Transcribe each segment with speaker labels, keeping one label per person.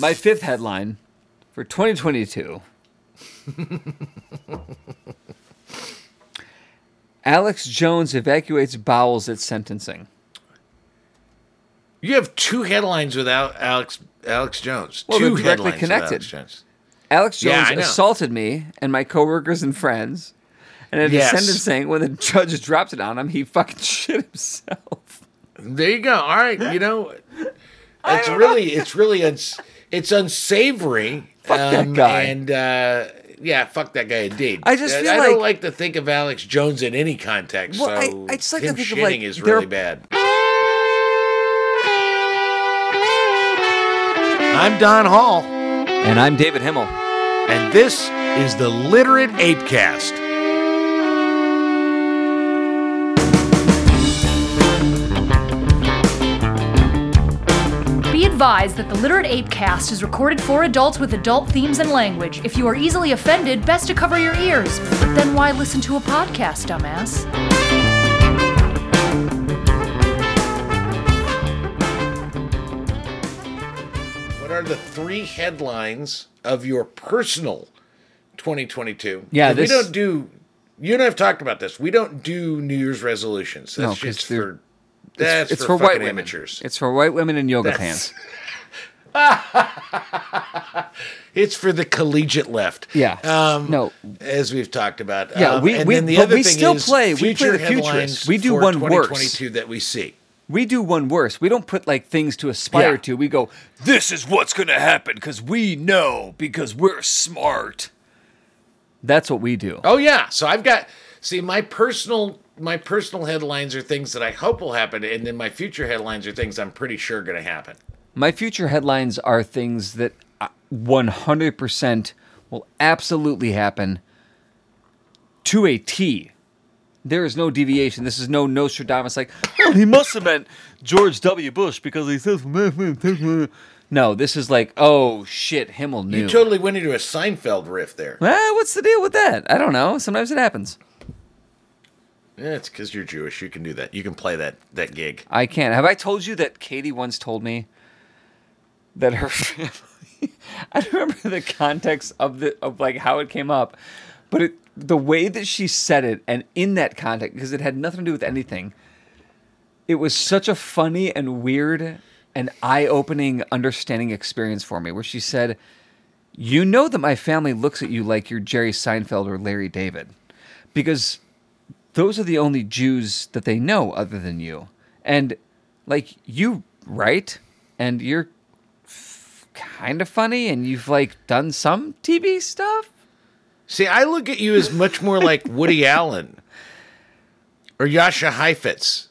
Speaker 1: My fifth headline for 2022 Alex Jones evacuates bowels at sentencing.
Speaker 2: You have two headlines without Alex Alex Jones.
Speaker 1: Well,
Speaker 2: two
Speaker 1: directly
Speaker 2: headlines
Speaker 1: connected.
Speaker 2: Alex Jones.
Speaker 1: Alex Jones
Speaker 2: know.
Speaker 1: assaulted me and my coworkers and friends. And at
Speaker 2: Yes.
Speaker 1: his sentencing, when the judge dropped it on him, he fucking shit himself.
Speaker 2: There you go. All right, you know, it's really it's really uns, it's unsavory.
Speaker 1: Fuck that guy.
Speaker 2: And uh, yeah, fuck that guy indeed.
Speaker 1: I just
Speaker 2: I,
Speaker 1: feel
Speaker 2: I
Speaker 1: like-
Speaker 2: don't like to think of Alex Jones in any context.
Speaker 1: Well, I-
Speaker 2: so
Speaker 1: I just like to
Speaker 2: him
Speaker 1: think of,
Speaker 2: shitting
Speaker 1: like,
Speaker 2: is really bad. I'm Don Hall,
Speaker 1: And I'm David Himmel.
Speaker 2: and this is the Literate Apecast.
Speaker 3: Be advised that the Literate Ape cast is recorded for adults with adult themes and language. If you are easily offended, best to cover your ears. But then why listen to a podcast, dumbass?
Speaker 2: What are the three headlines of your personal 2022?
Speaker 1: Yeah, this-
Speaker 2: we don't do. You and I have talked about this. We don't do New Year's resolutions.
Speaker 1: No,
Speaker 2: That's
Speaker 1: 'cause
Speaker 2: just
Speaker 1: they're-
Speaker 2: for. That's
Speaker 1: it's
Speaker 2: for,
Speaker 1: for white women.
Speaker 2: amateurs.
Speaker 1: It's for white women in yoga
Speaker 2: That's-
Speaker 1: pants.
Speaker 2: It's for the collegiate left.
Speaker 1: Yeah.
Speaker 2: Um,
Speaker 1: No.
Speaker 2: As we've talked about.
Speaker 1: Yeah,
Speaker 2: Um,
Speaker 1: we-
Speaker 2: and
Speaker 1: we-
Speaker 2: the
Speaker 1: but
Speaker 2: other
Speaker 1: we
Speaker 2: thing
Speaker 1: still
Speaker 2: is
Speaker 1: play- we play
Speaker 2: future
Speaker 1: the futurists. We do
Speaker 2: for
Speaker 1: one worse.
Speaker 2: 2022 that we see.
Speaker 1: We do one worse. We don't put like things to aspire
Speaker 2: Yeah.
Speaker 1: to. We go, this is what's going to happen because we know because we're smart. That's what we do.
Speaker 2: Oh yeah. So I've got see my personal my personal headlines are things that I hope will happen, and then my future headlines are things I'm pretty sure going to happen.
Speaker 1: My future headlines are things that uh, 100% will absolutely happen to a T. There is no deviation. This is no Nostradamus like, oh, he must have meant George W. Bush because he says. No, this is like, oh shit, Himmel knew.
Speaker 2: You totally went into a Seinfeld riff there.
Speaker 1: Ah, what's the deal with that? I don't know. Sometimes it happens.
Speaker 2: Yeah, it's because you're Jewish. You can do that. You can play that that gig.
Speaker 1: I can't. Have I told you that Katie once told me that her family? I don't remember the context of the of like how it came up, but it, the way that she said it, and in that context, because it had nothing to do with anything. It was such a funny and weird and eye-opening understanding experience for me, where she said, "You know that my family looks at you like you're Jerry Seinfeld or Larry David, because." Those are the only Jews that they know other than you. And like you write and you're f- kind of funny and you've like done some TV stuff.
Speaker 2: See, I look at you as much more like Woody Allen or Jascha Heifetz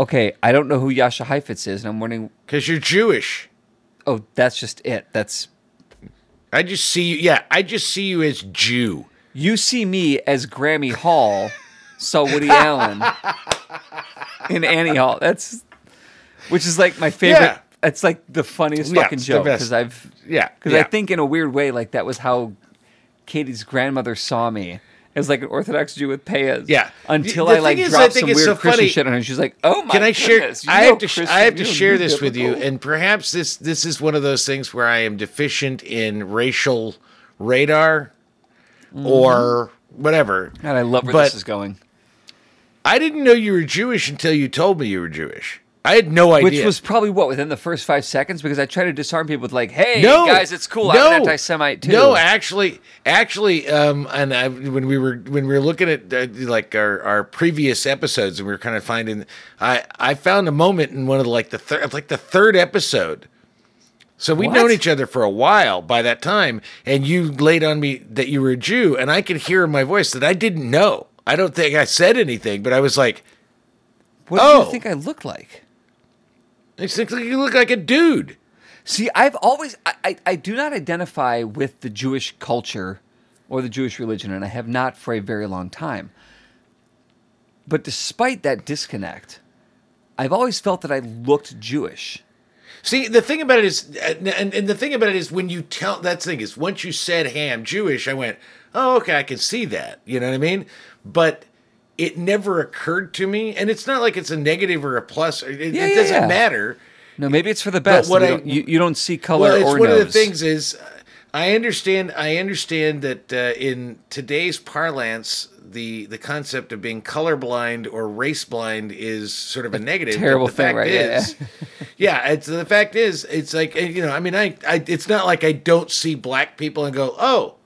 Speaker 1: Okay, I don't know who Jascha Heifetz is and I'm wondering
Speaker 2: because you're Jewish.
Speaker 1: oh, that's just it. That's
Speaker 2: I just see you. Yeah, I just see you as Jew.
Speaker 1: you see me as Grammy Hall, so Woody Allen in Annie Hall. That's which is like my favorite.
Speaker 2: Yeah.
Speaker 1: It's like the funniest
Speaker 2: Yeah,
Speaker 1: fucking joke because I've
Speaker 2: Yeah,
Speaker 1: Because
Speaker 2: yeah.
Speaker 1: I think in a weird way, like that was how Katie's grandmother saw me as like an Orthodox Jew with payas.
Speaker 2: Yeah.
Speaker 1: Until
Speaker 2: The
Speaker 1: I like
Speaker 2: is, I
Speaker 1: dropped
Speaker 2: think
Speaker 1: some weird
Speaker 2: so
Speaker 1: Christian
Speaker 2: funny.
Speaker 1: shit on her. She's like, "Oh my
Speaker 2: Can I share?
Speaker 1: goodness,
Speaker 2: I have to.
Speaker 1: Christian,
Speaker 2: I have to share this with you, and perhaps this this is one of those things where I am deficient in racial radar, mm-hmm. or whatever.
Speaker 1: God, I love where
Speaker 2: but-
Speaker 1: this is going.
Speaker 2: I didn't know you were Jewish until you told me you were Jewish. I had no idea.
Speaker 1: Which was probably what within the first five seconds because I try to disarm people with like, "Hey
Speaker 2: no,
Speaker 1: guys, it's cool.
Speaker 2: No,
Speaker 1: I'm an anti-Semite too."
Speaker 2: No, actually, actually, um, and I, when we were when we were looking at uh, like our, our previous episodes, and we were kind of finding, I I found a moment in one of the, like the third like the third episode. So we'd
Speaker 1: What?
Speaker 2: known each other for a while by that time, and you laid on me that you were a Jew, and I could hear in my voice that I didn't know. I don't think I said anything, but I was like,
Speaker 1: what do
Speaker 2: oh.
Speaker 1: you think I look like?
Speaker 2: "It's like you look like a dude."
Speaker 1: See, I've always I, I, I do not identify with the Jewish culture or the Jewish religion, and I have not for a very long time. But despite that disconnect, I've always felt that I looked Jewish.
Speaker 2: See, the thing about it is, and, and the thing about it is, when you tell that thing is, once you said, "Hey, I'm Jewish," I went, "Oh, okay, I can see that." You know what I mean? But it never occurred to me, and it's not like it's a negative or a plus. It,
Speaker 1: Yeah,
Speaker 2: it
Speaker 1: yeah,
Speaker 2: doesn't
Speaker 1: yeah.
Speaker 2: matter.
Speaker 1: No, maybe it's for the best.
Speaker 2: what
Speaker 1: you,
Speaker 2: I-
Speaker 1: don't, you, you don't see color
Speaker 2: well, it's
Speaker 1: or
Speaker 2: one
Speaker 1: nose.
Speaker 2: of the things is uh, I understand. I understand that uh, in today's parlance, the the concept of being colorblind or race blind is sort of a negative.
Speaker 1: terrible
Speaker 2: the
Speaker 1: thing,
Speaker 2: fact
Speaker 1: right? Yeah,
Speaker 2: Is, yeah, it's the fact is, it's like you know. I mean, I, I it's not like I don't see black people and go, oh,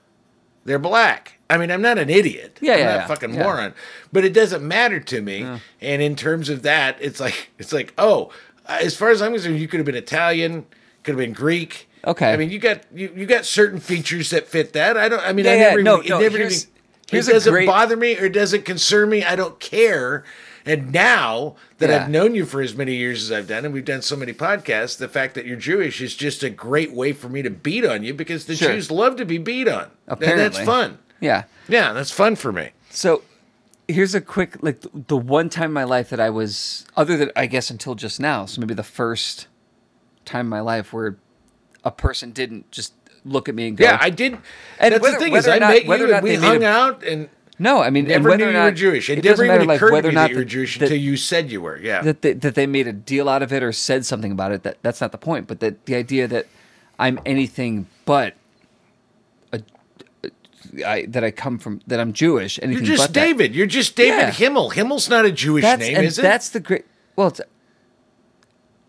Speaker 2: they're black. I mean, I'm not an idiot.
Speaker 1: Yeah,
Speaker 2: I'm
Speaker 1: yeah,
Speaker 2: not
Speaker 1: yeah.
Speaker 2: a fucking
Speaker 1: Yeah.
Speaker 2: moron. But it doesn't matter to me. And in terms of that, it's like it's like, oh, as far as I'm concerned, you could have been Italian, could have been Greek.
Speaker 1: Okay.
Speaker 2: I mean, you got you, you got certain features that fit that. I don't. I mean,
Speaker 1: Yeah,
Speaker 2: I
Speaker 1: yeah,
Speaker 2: never.
Speaker 1: no,
Speaker 2: even,
Speaker 1: no,
Speaker 2: it never
Speaker 1: here's-
Speaker 2: even.
Speaker 1: here's
Speaker 2: it doesn't
Speaker 1: great-
Speaker 2: bother me or doesn't concern me. I don't care. And now that
Speaker 1: Yeah.
Speaker 2: I've known you for as many years as I've done, and we've done so many podcasts, the fact that you're Jewish is just a great way for me to beat on you because the
Speaker 1: Sure.
Speaker 2: Jews love to be beat on. And
Speaker 1: Apparently.
Speaker 2: that's fun.
Speaker 1: Yeah.
Speaker 2: Yeah, that's fun for me.
Speaker 1: So here's a quick like the, one time in my life that I was other than I guess until just now, so maybe the first time in my life where a person didn't just look at me and go
Speaker 2: Yeah, I did.
Speaker 1: And
Speaker 2: that's
Speaker 1: whether-
Speaker 2: the thing is, I
Speaker 1: not-
Speaker 2: met you
Speaker 1: whether
Speaker 2: and we hung
Speaker 1: a-
Speaker 2: out and
Speaker 1: No, I mean and
Speaker 2: never
Speaker 1: whether
Speaker 2: knew
Speaker 1: or
Speaker 2: you
Speaker 1: not
Speaker 2: were Jewish. It,
Speaker 1: doesn't
Speaker 2: never
Speaker 1: matter
Speaker 2: even
Speaker 1: like
Speaker 2: to
Speaker 1: whether
Speaker 2: me
Speaker 1: or not
Speaker 2: that you were Jewish
Speaker 1: that-
Speaker 2: until you said you were. Yeah.
Speaker 1: that they, that they made a deal out of it or said something about it. That that's not the point. But that the idea that I'm anything but I, that I come from that I'm Jewish. Anything
Speaker 2: You're just
Speaker 1: but that.
Speaker 2: David. You're just David
Speaker 1: Yeah.
Speaker 2: Himmel. Himmel's not a Jewish
Speaker 1: That's
Speaker 2: name, is it?
Speaker 1: that's the great. Well, it's,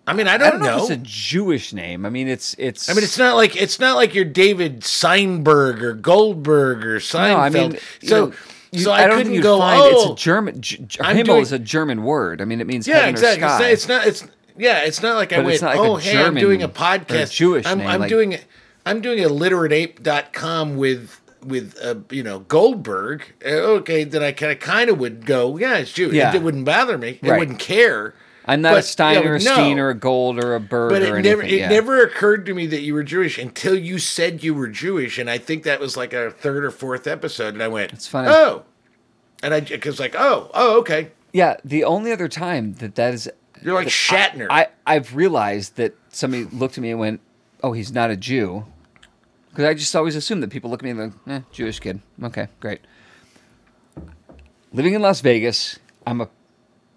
Speaker 2: I mean, I
Speaker 1: I
Speaker 2: don't,
Speaker 1: don't know,
Speaker 2: know.
Speaker 1: if it's a Jewish name. I mean, it's it's.
Speaker 2: I mean, it's not like it's not like you're David Seinberg or Goldberg or Seinfeld.
Speaker 1: No, I mean,
Speaker 2: so
Speaker 1: know, you-
Speaker 2: so I,
Speaker 1: don't
Speaker 2: couldn't go.
Speaker 1: find
Speaker 2: oh,
Speaker 1: it's a oh, German. J- J-
Speaker 2: I'm
Speaker 1: Himmel
Speaker 2: doing-
Speaker 1: is a German word. I mean, it means
Speaker 2: yeah, exactly. It's not, it's not. It's yeah. It's not like I went.
Speaker 1: Like
Speaker 2: oh, hey,
Speaker 1: German I'm
Speaker 2: doing a podcast.
Speaker 1: Jewish
Speaker 2: I'm,
Speaker 1: name,
Speaker 2: I'm
Speaker 1: like-
Speaker 2: doing. I'm doing a literateape.com with with uh, you know Goldberg. Uh, Okay, then I kind of kind of would go. Yeah, it's Jewish.
Speaker 1: Yeah.
Speaker 2: It, wouldn't bother me. I
Speaker 1: Right.
Speaker 2: wouldn't care.
Speaker 1: I'm not
Speaker 2: But,
Speaker 1: a Stein
Speaker 2: yeah,
Speaker 1: or a
Speaker 2: no.
Speaker 1: Steen or a Gold or a Bird
Speaker 2: But
Speaker 1: or
Speaker 2: it never it
Speaker 1: yeah.
Speaker 2: never occurred to me that you were Jewish until you said you were Jewish, and I think that was like a third or fourth episode, and I went,
Speaker 1: It's funny.
Speaker 2: oh," and I because like, oh, oh, okay,
Speaker 1: Yeah, the only other time that that is.
Speaker 2: you're like Shatner.
Speaker 1: I, I've realized that somebody looked at me and went, "Oh, he's not a Jew," because I just always assume that people look at me and like, "Eh, Jewish kid." Okay, great. Living in Las Vegas, I'm a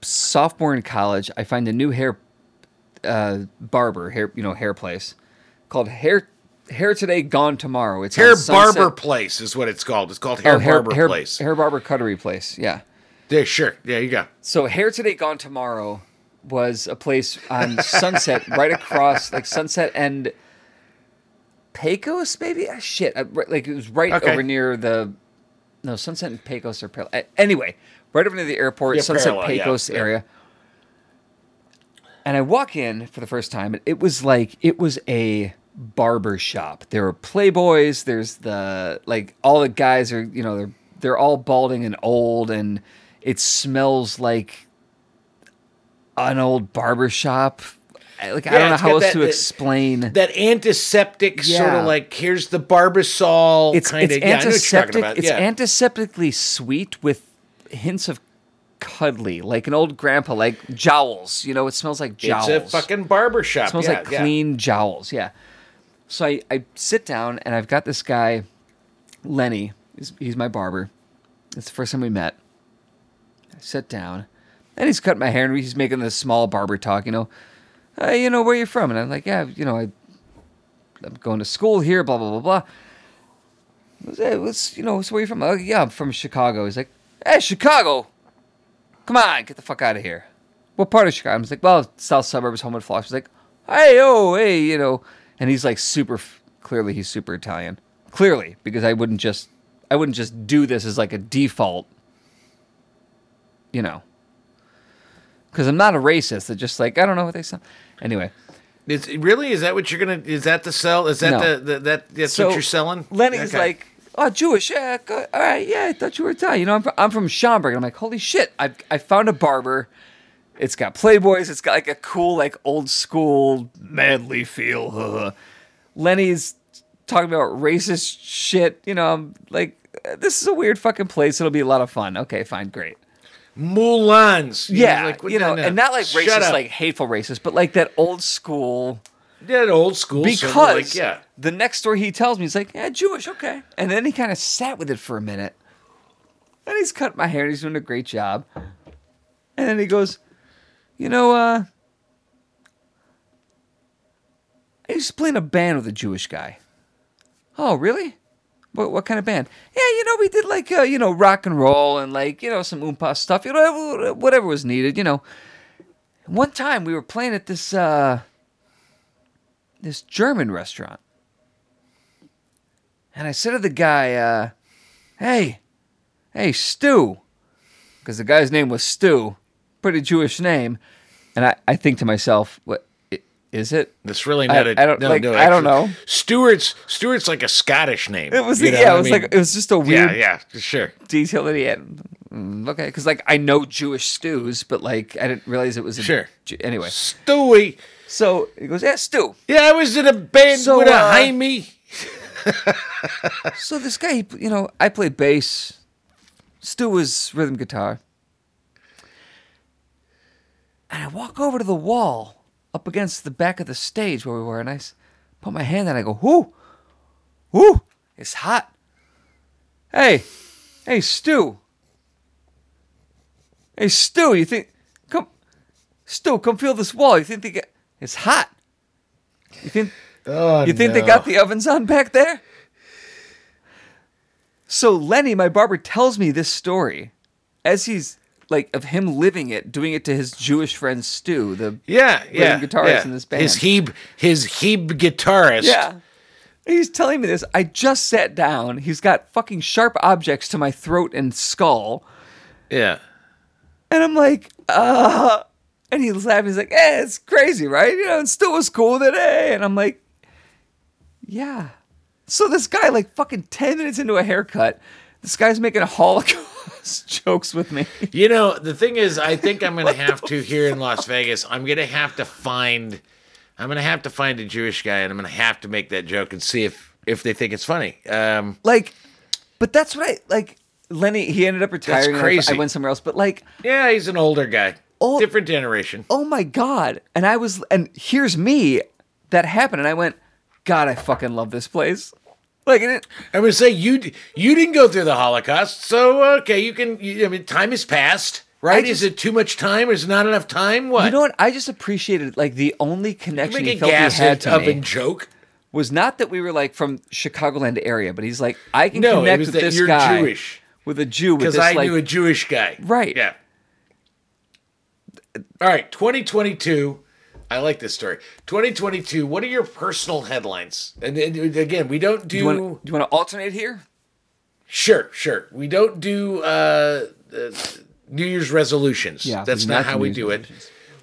Speaker 1: sophomore in college. I find a new hair uh, barber, hair you know, hair place called Hair Hair Today, Gone Tomorrow. It's
Speaker 2: Hair Barber Place is what it's called. It's called Hair
Speaker 1: Oh,
Speaker 2: Barber
Speaker 1: hair,
Speaker 2: Place.
Speaker 1: Hair barber cuttery place. Yeah.
Speaker 2: Yeah, sure. Yeah, you go.
Speaker 1: So Hair Today Gone Tomorrow was a place on Sunset, right across like Sunset and Pecos, maybe. Ah, shit, right- like it was right
Speaker 2: Okay.
Speaker 1: over near the no Sunset and Pecos are parallel. Anyway, right over near the airport,
Speaker 2: Yeah,
Speaker 1: Sunset
Speaker 2: parallel,
Speaker 1: Pecos
Speaker 2: yeah.
Speaker 1: area. And I walk in for the first time, and it was like it was a barber shop. There were playboys. There's the like all the guys are you know they're they're all balding and old, and it smells like an old barber shop. Like I don't know how else
Speaker 2: that-
Speaker 1: to explain.
Speaker 2: That antiseptic sort of like here's the Barbasol
Speaker 1: it's
Speaker 2: kind of. Yeah, I know what you're
Speaker 1: antiseptic.
Speaker 2: about.
Speaker 1: It's
Speaker 2: yeah.
Speaker 1: antiseptically sweet with hints of cuddly, like an old grandpa, like jowls. You know, it smells like jowls.
Speaker 2: it's a fucking barber shop.
Speaker 1: It smells
Speaker 2: yeah,
Speaker 1: like
Speaker 2: yeah.
Speaker 1: clean jowls. Yeah. So I, I sit down and I've got this guy, Lenny. He's, he's my barber. It's the first time we met. I sit down and he's cutting my hair and he's making this small barber talk, you know. Hey, you know, where you from? And I'm like, yeah, you know, I, I'm going to school here, blah, blah, blah, blah. Was, Hey, what's, you know, so where you from? Oh, yeah, I'm from Chicago. He's like, hey, Chicago. Come on, get the fuck out of here. What part of Chicago? I was like, well, south suburbs, Homewood Flocks. He's like, hey, oh, hey, you know. And he's like super, clearly he's super Italian. Clearly, because I wouldn't just, I wouldn't just do this as like a default, you know. Because I'm not a racist. They're just like, I don't know what they sound. Anyway.
Speaker 2: Is really? Is that what you're gonna? Is that the sell? Is that
Speaker 1: No.
Speaker 2: the, the that that's
Speaker 1: So
Speaker 2: what you're selling?
Speaker 1: Lenny's
Speaker 2: Okay.
Speaker 1: like, oh, Jewish. Yeah, all right. Yeah, I thought you were Italian. You know, I'm from, I'm from Schaumburg. I'm like, holy shit. I I found a barber. It's got Playboys. It's got like a cool, like old school, manly feel. Lenny's talking about racist shit. You know, I'm like, this is a weird fucking place. It'll be a lot of fun. Okay, fine, great.
Speaker 2: Mulans. You know,
Speaker 1: Yeah,
Speaker 2: like,
Speaker 1: you know,
Speaker 2: no,
Speaker 1: and not like
Speaker 2: shut
Speaker 1: racist,
Speaker 2: up.
Speaker 1: like hateful racist, but like that old school.
Speaker 2: that old school.
Speaker 1: because
Speaker 2: like, yeah,
Speaker 1: the next story he tells me, he's like, yeah, Jewish, okay. And then he kind of sat with it for a minute. And he's cut my hair and he's doing a great job. And then he goes, you know, uh, I used to play in a band with a Jewish guy. Oh, really? What, what kind of band? Yeah, you know, we did like, uh, you know, rock and roll and like, you know, some oompa stuff, you know, whatever was needed, you know. One time we were playing at this, uh, this German restaurant. And I said to the guy, uh, hey, hey, Stu, because the guy's name was Stu, pretty Jewish name. And I, I think to myself, what is it?
Speaker 2: That's really
Speaker 1: I-
Speaker 2: not a
Speaker 1: I don't-
Speaker 2: no,
Speaker 1: like,
Speaker 2: no,
Speaker 1: I don't know.
Speaker 2: Stewart's Stewart's like a Scottish name.
Speaker 1: It was, yeah, it was
Speaker 2: I mean?
Speaker 1: like, it was just a weird
Speaker 2: yeah, yeah, sure.
Speaker 1: detail that he had. Mm, Okay, because like I know Jewish stews, but like I didn't realize it was a
Speaker 2: Sure.
Speaker 1: Anyway,
Speaker 2: Stewie.
Speaker 1: so he goes, "Yeah, stew."
Speaker 2: Yeah, I was in a band
Speaker 1: So,
Speaker 2: with a
Speaker 1: uh,
Speaker 2: Jaime.
Speaker 1: So this guy, he- you know, I play bass. Stu was rhythm guitar. And I walk over to the wall up against the back of the stage where we were, and I put my hand and I go, "Whoo, whoo, it's hot." Hey, hey, Stu. Hey, Stu, you think? Come, Stu, come feel this wall. You think they get? It's hot. You think?
Speaker 2: Oh,
Speaker 1: You think they got the ovens on back there? So Lenny, my barber, tells me this story as he's like of him living it, doing it to his Jewish friend Stu, the
Speaker 2: yeah, yeah,
Speaker 1: guitarist
Speaker 2: yeah.
Speaker 1: in this band.
Speaker 2: His Heb, his Heb guitarist.
Speaker 1: yeah. He's telling me this. I just sat down. He's got fucking sharp objects to my throat and skull,
Speaker 2: yeah.
Speaker 1: and I'm like, uh. And he's laughing. He's like, "Eh, it's crazy, right? You know, and Stu was cool with it, eh?" And I'm like, "Yeah." So this guy, like, fucking ten minutes into a haircut, this guy's making a Holocaust jokes with me.
Speaker 2: You know, the thing is, I think I'm gonna have to here in Las Vegas. I'm gonna have to find. I'm gonna have to find a Jewish guy, and I'm gonna have to make that joke and see if if they think it's funny. Um,
Speaker 1: Like, but that's what I like. Lenny, he ended up retiring. and I-
Speaker 2: crazy.
Speaker 1: I went somewhere else, but like,
Speaker 2: yeah, he's an older guy,
Speaker 1: Oh.
Speaker 2: different generation.
Speaker 1: oh my god! And I was, and here's me. That happened, and I went, God, I fucking love this place. Like, it,
Speaker 2: I'm gonna say you you didn't go through the Holocaust, so okay, you can. You, I mean, time has passed, right?
Speaker 1: I
Speaker 2: is it too much time? Or Is not enough time? What?
Speaker 1: you know what? I just appreciated like the only connection he felt he had to
Speaker 2: oven
Speaker 1: me
Speaker 2: joke.
Speaker 1: was not that we were like from Chicagoland area, but he's like, I can
Speaker 2: No,
Speaker 1: connect with this
Speaker 2: you're
Speaker 1: guy
Speaker 2: Jewish.
Speaker 1: with a Jew
Speaker 2: Because I
Speaker 1: like
Speaker 2: knew a Jewish guy.
Speaker 1: Right.
Speaker 2: Yeah. All right, 2022. I like this story. 2022. What are your personal headlines? And, and again, we don't do.
Speaker 1: Do you want do you want to alternate here?
Speaker 2: Sure, sure. We don't do uh, uh, New Year's resolutions.
Speaker 1: Yeah,
Speaker 2: that's not how we do it.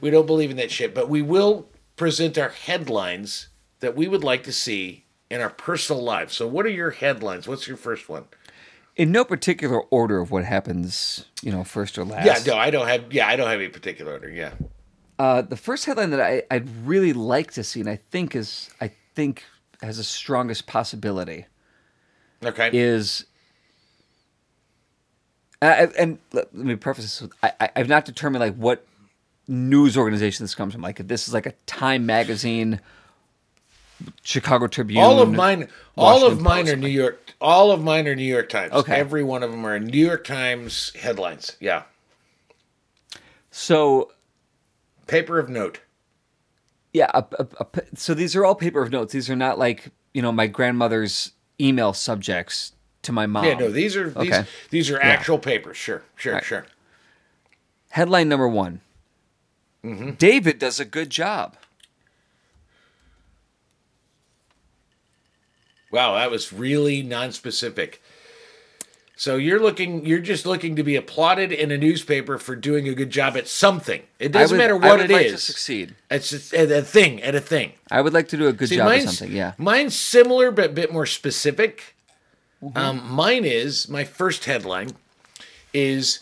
Speaker 2: We don't believe in that shit. But we will present our headlines that we would like to see in our personal lives. So, what are your headlines? What's your first one?
Speaker 1: In no particular order of what happens, you know, first or last.
Speaker 2: Yeah, no, I don't have. Yeah, I don't have any particular order. Yeah.
Speaker 1: Uh, the first headline that I, I'd really like to see, and I think is, I think has the strongest possibility,
Speaker 2: Okay.
Speaker 1: is, uh, and let, let me preface this: with, I, I, I've not determined like what news organization this comes from. Like, if this is like a Time magazine, Chicago Tribune,
Speaker 2: all of mine all of mine
Speaker 1: Post.
Speaker 2: are new york all of mine are new york times
Speaker 1: Okay.
Speaker 2: every one of them are new york times headlines yeah
Speaker 1: So
Speaker 2: paper of note
Speaker 1: yeah, a, a, a so these are all paper of notes. These are not like you know my grandmother's email subjects to my mom.
Speaker 2: yeah no these are these,
Speaker 1: Okay.
Speaker 2: these are actual papers sure sure sure
Speaker 1: Headline number one
Speaker 2: Mm-hmm.
Speaker 1: David does a good job.
Speaker 2: wow that was really non-specific so you're looking you're just looking to be applauded in a newspaper for doing a good job at something it doesn't
Speaker 1: would-
Speaker 2: matter
Speaker 1: I
Speaker 2: what
Speaker 1: would
Speaker 2: it
Speaker 1: like
Speaker 2: is.
Speaker 1: to succeed.
Speaker 2: it's just at a thing at a thing
Speaker 1: I would like to do a good
Speaker 2: See,
Speaker 1: job at something. Yeah.
Speaker 2: Mine's similar but a bit more specific.
Speaker 1: Mm-hmm.
Speaker 2: Um, mine is my first headline is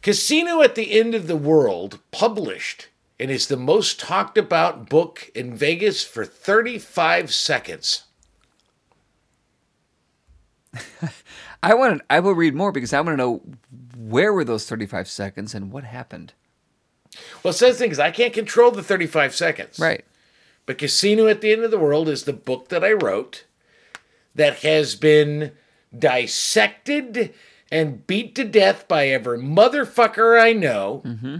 Speaker 2: Casino at the End of the World published and is the most talked about book in Vegas for 35 seconds.
Speaker 1: I want. to I will read more because I want to know where were those thirty-five seconds and what happened.
Speaker 2: Well, it says things I can't control the 35 seconds.
Speaker 1: Right.
Speaker 2: But Casino at the End of the World is the book that I wrote that has been dissected and beat to death by every motherfucker I know. Mm-hmm.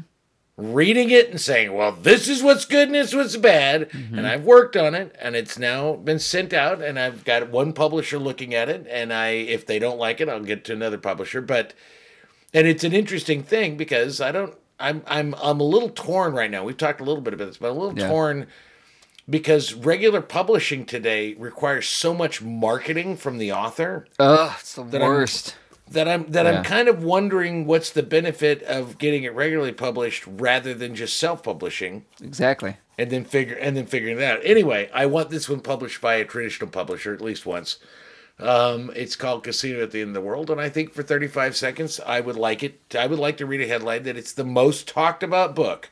Speaker 2: Reading it and saying, well, this is what's good and this is what's bad. Mm-hmm. And I've worked on it and it's now been sent out and I've got one publisher looking at it. And I, if they don't like it, I'll get to another publisher. But, and it's an interesting thing because I don't, I'm, I'm, I'm a little torn right now. We've talked a little bit about this, but I'm a little
Speaker 1: Yeah.
Speaker 2: torn because regular publishing today requires so much marketing from the author
Speaker 1: Ugh, it's the
Speaker 2: I'm-
Speaker 1: worst.
Speaker 2: That I'm that
Speaker 1: Yeah.
Speaker 2: I'm kind of wondering what's the benefit of getting it regularly published rather than just self-publishing
Speaker 1: Exactly.
Speaker 2: and then figure and then figuring that out. Anyway, I want this one published by a traditional publisher at least once. Um, it's called Casino at the End of the World, and I think for 35 seconds, I would like it. I would like to read a headline that it's the most talked about book,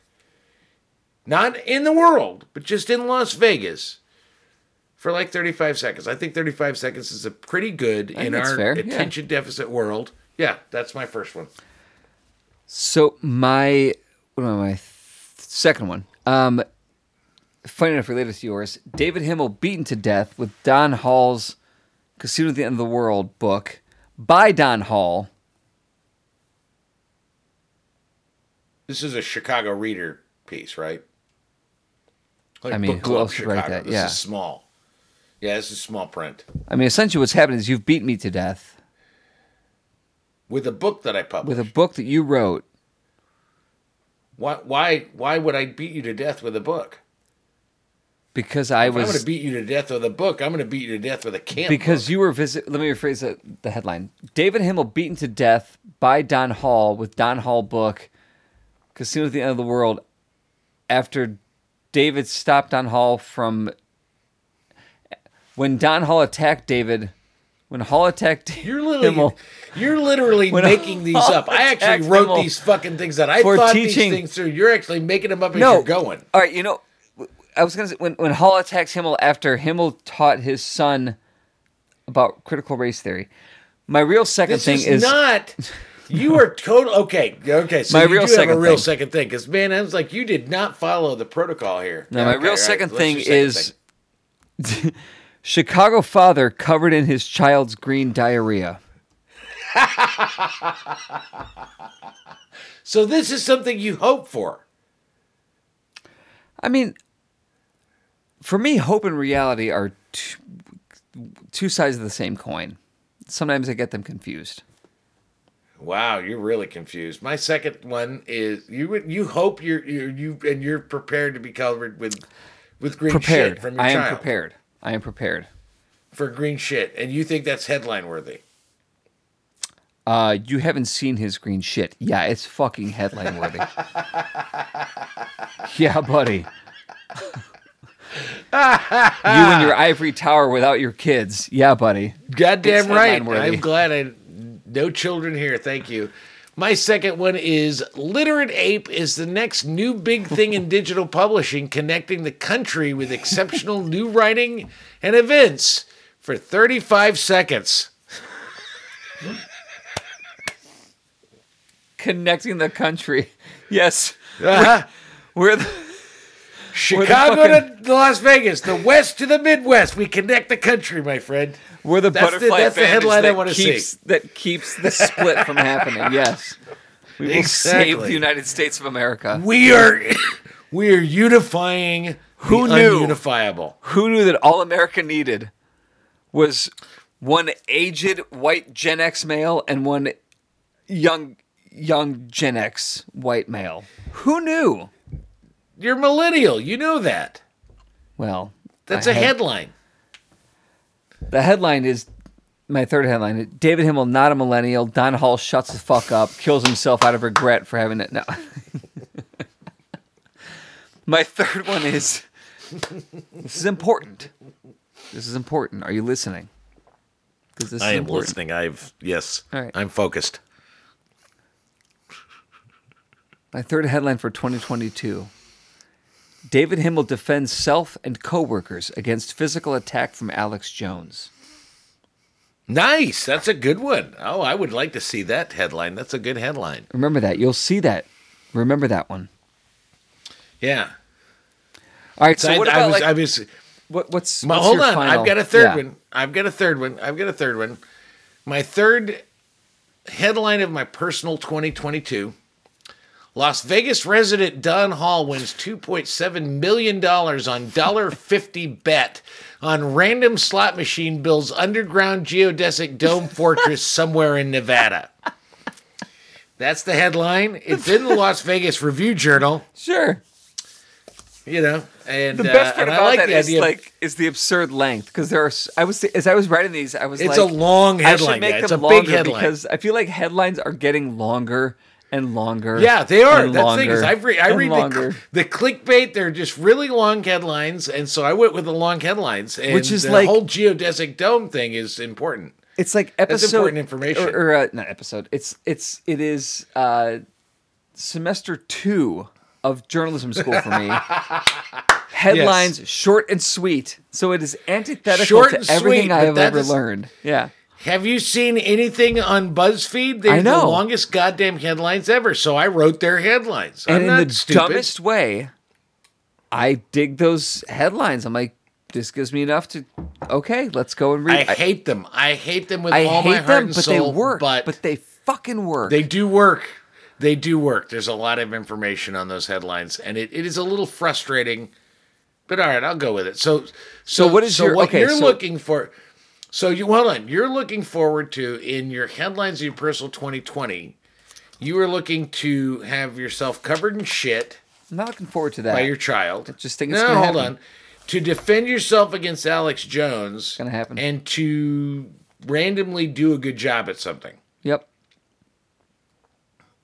Speaker 2: not in the world, but just in Las Vegas, for like 35 seconds. I think 35 seconds is a pretty good in our
Speaker 1: fair, yeah.
Speaker 2: attention deficit world. Yeah, that's my first one.
Speaker 1: So my what am I? My second one. Um, funny enough, related to yours. David Himmel beaten to death with Don Hall's "Casino at the End of the World" book by Don Hall.
Speaker 2: This is a Chicago Reader piece, right? Like
Speaker 1: I mean,
Speaker 2: Book
Speaker 1: who else should write that?
Speaker 2: This
Speaker 1: Yeah.
Speaker 2: is small. Yeah, this is small print.
Speaker 1: I mean, essentially, what's happening is you've beat me to death
Speaker 2: With a book that I published.
Speaker 1: with a book that you wrote.
Speaker 2: why, why, why would I beat you to death with a book?
Speaker 1: Because I
Speaker 2: If I'm going to beat you to death with a book, I'm going to beat you to death with a camp.
Speaker 1: because
Speaker 2: book.
Speaker 1: you were visit. Let me rephrase the, the headline: David Himmel beaten to death by Don Hall with Don Hall book "Casino at the End of the World" after David stopped Don Hall from when Don Hall attacked David. When Hall attacked
Speaker 2: You're literally,
Speaker 1: Himmel
Speaker 2: you're literally making these
Speaker 1: Hall
Speaker 2: up. I actually wrote
Speaker 1: Himmel
Speaker 2: these fucking things that I thought
Speaker 1: teaching-
Speaker 2: these things through. You're actually making them up as
Speaker 1: no
Speaker 2: you're going.
Speaker 1: All right, you know, I was gonna say when when Hall attacks Himmel after Himmel taught his son about critical race theory. My real second
Speaker 2: This
Speaker 1: thing
Speaker 2: is,
Speaker 1: is
Speaker 2: not. You are total okay. Okay, so
Speaker 1: My
Speaker 2: you
Speaker 1: real
Speaker 2: do have
Speaker 1: second
Speaker 2: a real
Speaker 1: thing.
Speaker 2: second thing because man, I was like, you did not follow the protocol here.
Speaker 1: No, my
Speaker 2: Okay,
Speaker 1: real
Speaker 2: all right,
Speaker 1: second thing
Speaker 2: second
Speaker 1: is
Speaker 2: thing?
Speaker 1: Chicago father covered in his child's green diarrhea.
Speaker 2: So this is something you hope for.
Speaker 1: I mean, for me, hope and reality are two, two sides of the same coin. Sometimes I get them confused.
Speaker 2: Wow, you're really confused. My second one is you. You hope you're you you and you're prepared to be covered with with green
Speaker 1: Prepared.
Speaker 2: shit from your
Speaker 1: I am prepared. I am prepared.
Speaker 2: for green shit, and you think that's headline worthy.
Speaker 1: Uh, you haven't seen his green shit. Yeah, it's fucking headline worthy. yeah, buddy. you and your ivory tower without your kids. Yeah, buddy.
Speaker 2: Goddamn
Speaker 1: It's
Speaker 2: right. I'm glad I no children here. Thank you. My second one is Literate Ape is the next new big thing in digital publishing, connecting the country with exceptional new writing and events for 35 seconds.
Speaker 1: Connecting the country. Yes.
Speaker 2: Uh-huh.
Speaker 1: We're the,
Speaker 2: Chicago
Speaker 1: fucking-
Speaker 2: to Las Vegas, the West to the Midwest. We connect the country, my friend.
Speaker 1: We're the
Speaker 2: That's the- that's the headline I
Speaker 1: that
Speaker 2: wanna see.
Speaker 1: keeps, That keeps the split from happening. Yes. We will save the United States of America.
Speaker 2: We are we are unifying
Speaker 1: Who knew?
Speaker 2: ununifiable.
Speaker 1: Who knew that all America needed was one aged white Gen X male and one young young Gen X white male? Who knew?
Speaker 2: You're millennial. You know that.
Speaker 1: Well,
Speaker 2: That's
Speaker 1: I
Speaker 2: a
Speaker 1: had-
Speaker 2: headline.
Speaker 1: The headline is my third headline. David Himmel, not a millennial. Don Hall shuts the fuck up, kills himself out of regret for having it. No. my third one is this is important. This is important. Are you listening? Because this is important.
Speaker 2: I've yes.
Speaker 1: All right.
Speaker 2: I'm focused.
Speaker 1: My third headline for 2022. David Himmel defends self and coworkers against physical attack from Alex Jones.
Speaker 2: Nice. That's a good one. Oh, I would like to see that headline. That's a good headline.
Speaker 1: Remember that. You'll see that. Remember that one.
Speaker 2: Yeah.
Speaker 1: All right. So,
Speaker 2: I,
Speaker 1: what
Speaker 2: I
Speaker 1: about
Speaker 2: was,
Speaker 1: like
Speaker 2: I was
Speaker 1: what, what's,
Speaker 2: My,
Speaker 1: what's
Speaker 2: hold on.
Speaker 1: final-
Speaker 2: I've got a third
Speaker 1: Yeah.
Speaker 2: one. I've got a third one. I've got a third one. My third headline of my personal 2022 Las Vegas resident Don Hall wins $2.7 million on $1.50 bet on random slot machine builds underground geodesic dome fortress somewhere in Nevada. That's the headline. It's in the Las Vegas Review Journal,
Speaker 1: Sure.
Speaker 2: you know, and,
Speaker 1: The best
Speaker 2: uh,
Speaker 1: part
Speaker 2: I
Speaker 1: about
Speaker 2: like
Speaker 1: that
Speaker 2: the
Speaker 1: is
Speaker 2: idea.
Speaker 1: like is the absurd length because there are. I was as I was writing these, I was like,
Speaker 2: It's
Speaker 1: like,
Speaker 2: a long headline.
Speaker 1: I should make
Speaker 2: yeah.
Speaker 1: them
Speaker 2: It's a
Speaker 1: longer
Speaker 2: big headline.
Speaker 1: because I feel like headlines are getting longer and longer.
Speaker 2: Yeah, they are. That's the thing is,
Speaker 1: longer
Speaker 2: I read, I read
Speaker 1: longer.
Speaker 2: the, the clickbait. They're just really long headlines, and so I went with the long headlines. And
Speaker 1: Which is
Speaker 2: the
Speaker 1: like-
Speaker 2: whole geodesic dome thing is important.
Speaker 1: It's like episode
Speaker 2: important information.
Speaker 1: or, or uh, not episode. It's it's it is uh, semester two of journalism school for me. Headlines short and sweet, so it is antithetical
Speaker 2: Short
Speaker 1: to everything
Speaker 2: sweet,
Speaker 1: I have ever
Speaker 2: is-
Speaker 1: learned. Yeah,
Speaker 2: Have you seen anything on BuzzFeed? They're
Speaker 1: I know.
Speaker 2: the longest goddamn headlines ever. So I wrote their headlines.
Speaker 1: and
Speaker 2: I'm
Speaker 1: in
Speaker 2: not
Speaker 1: the
Speaker 2: stupid.
Speaker 1: dumbest way, I dig those headlines. I'm like, this gives me enough to. Okay, let's go and read.
Speaker 2: I
Speaker 1: read.
Speaker 2: hate them. I hate them with
Speaker 1: I
Speaker 2: all my heart
Speaker 1: them,
Speaker 2: and
Speaker 1: but
Speaker 2: soul.
Speaker 1: they work.
Speaker 2: But,
Speaker 1: But they fucking work.
Speaker 2: they do work. They do work. There's a lot of information on those headlines, and it, it is a little frustrating. But all right, I'll go with it. So, so,
Speaker 1: what is
Speaker 2: so
Speaker 1: your-
Speaker 2: what
Speaker 1: okay,
Speaker 2: you're
Speaker 1: so-
Speaker 2: looking for? So you hold on. You're looking forward to in your headlines of your personal 2020. You are looking to have yourself covered in shit
Speaker 1: I'm not looking forward to that.
Speaker 2: by your child.
Speaker 1: just think it's
Speaker 2: no. hold
Speaker 1: happen.
Speaker 2: on. To defend yourself against Alex Jones,
Speaker 1: gonna happen.
Speaker 2: and to randomly do a good job at something.
Speaker 1: Yep.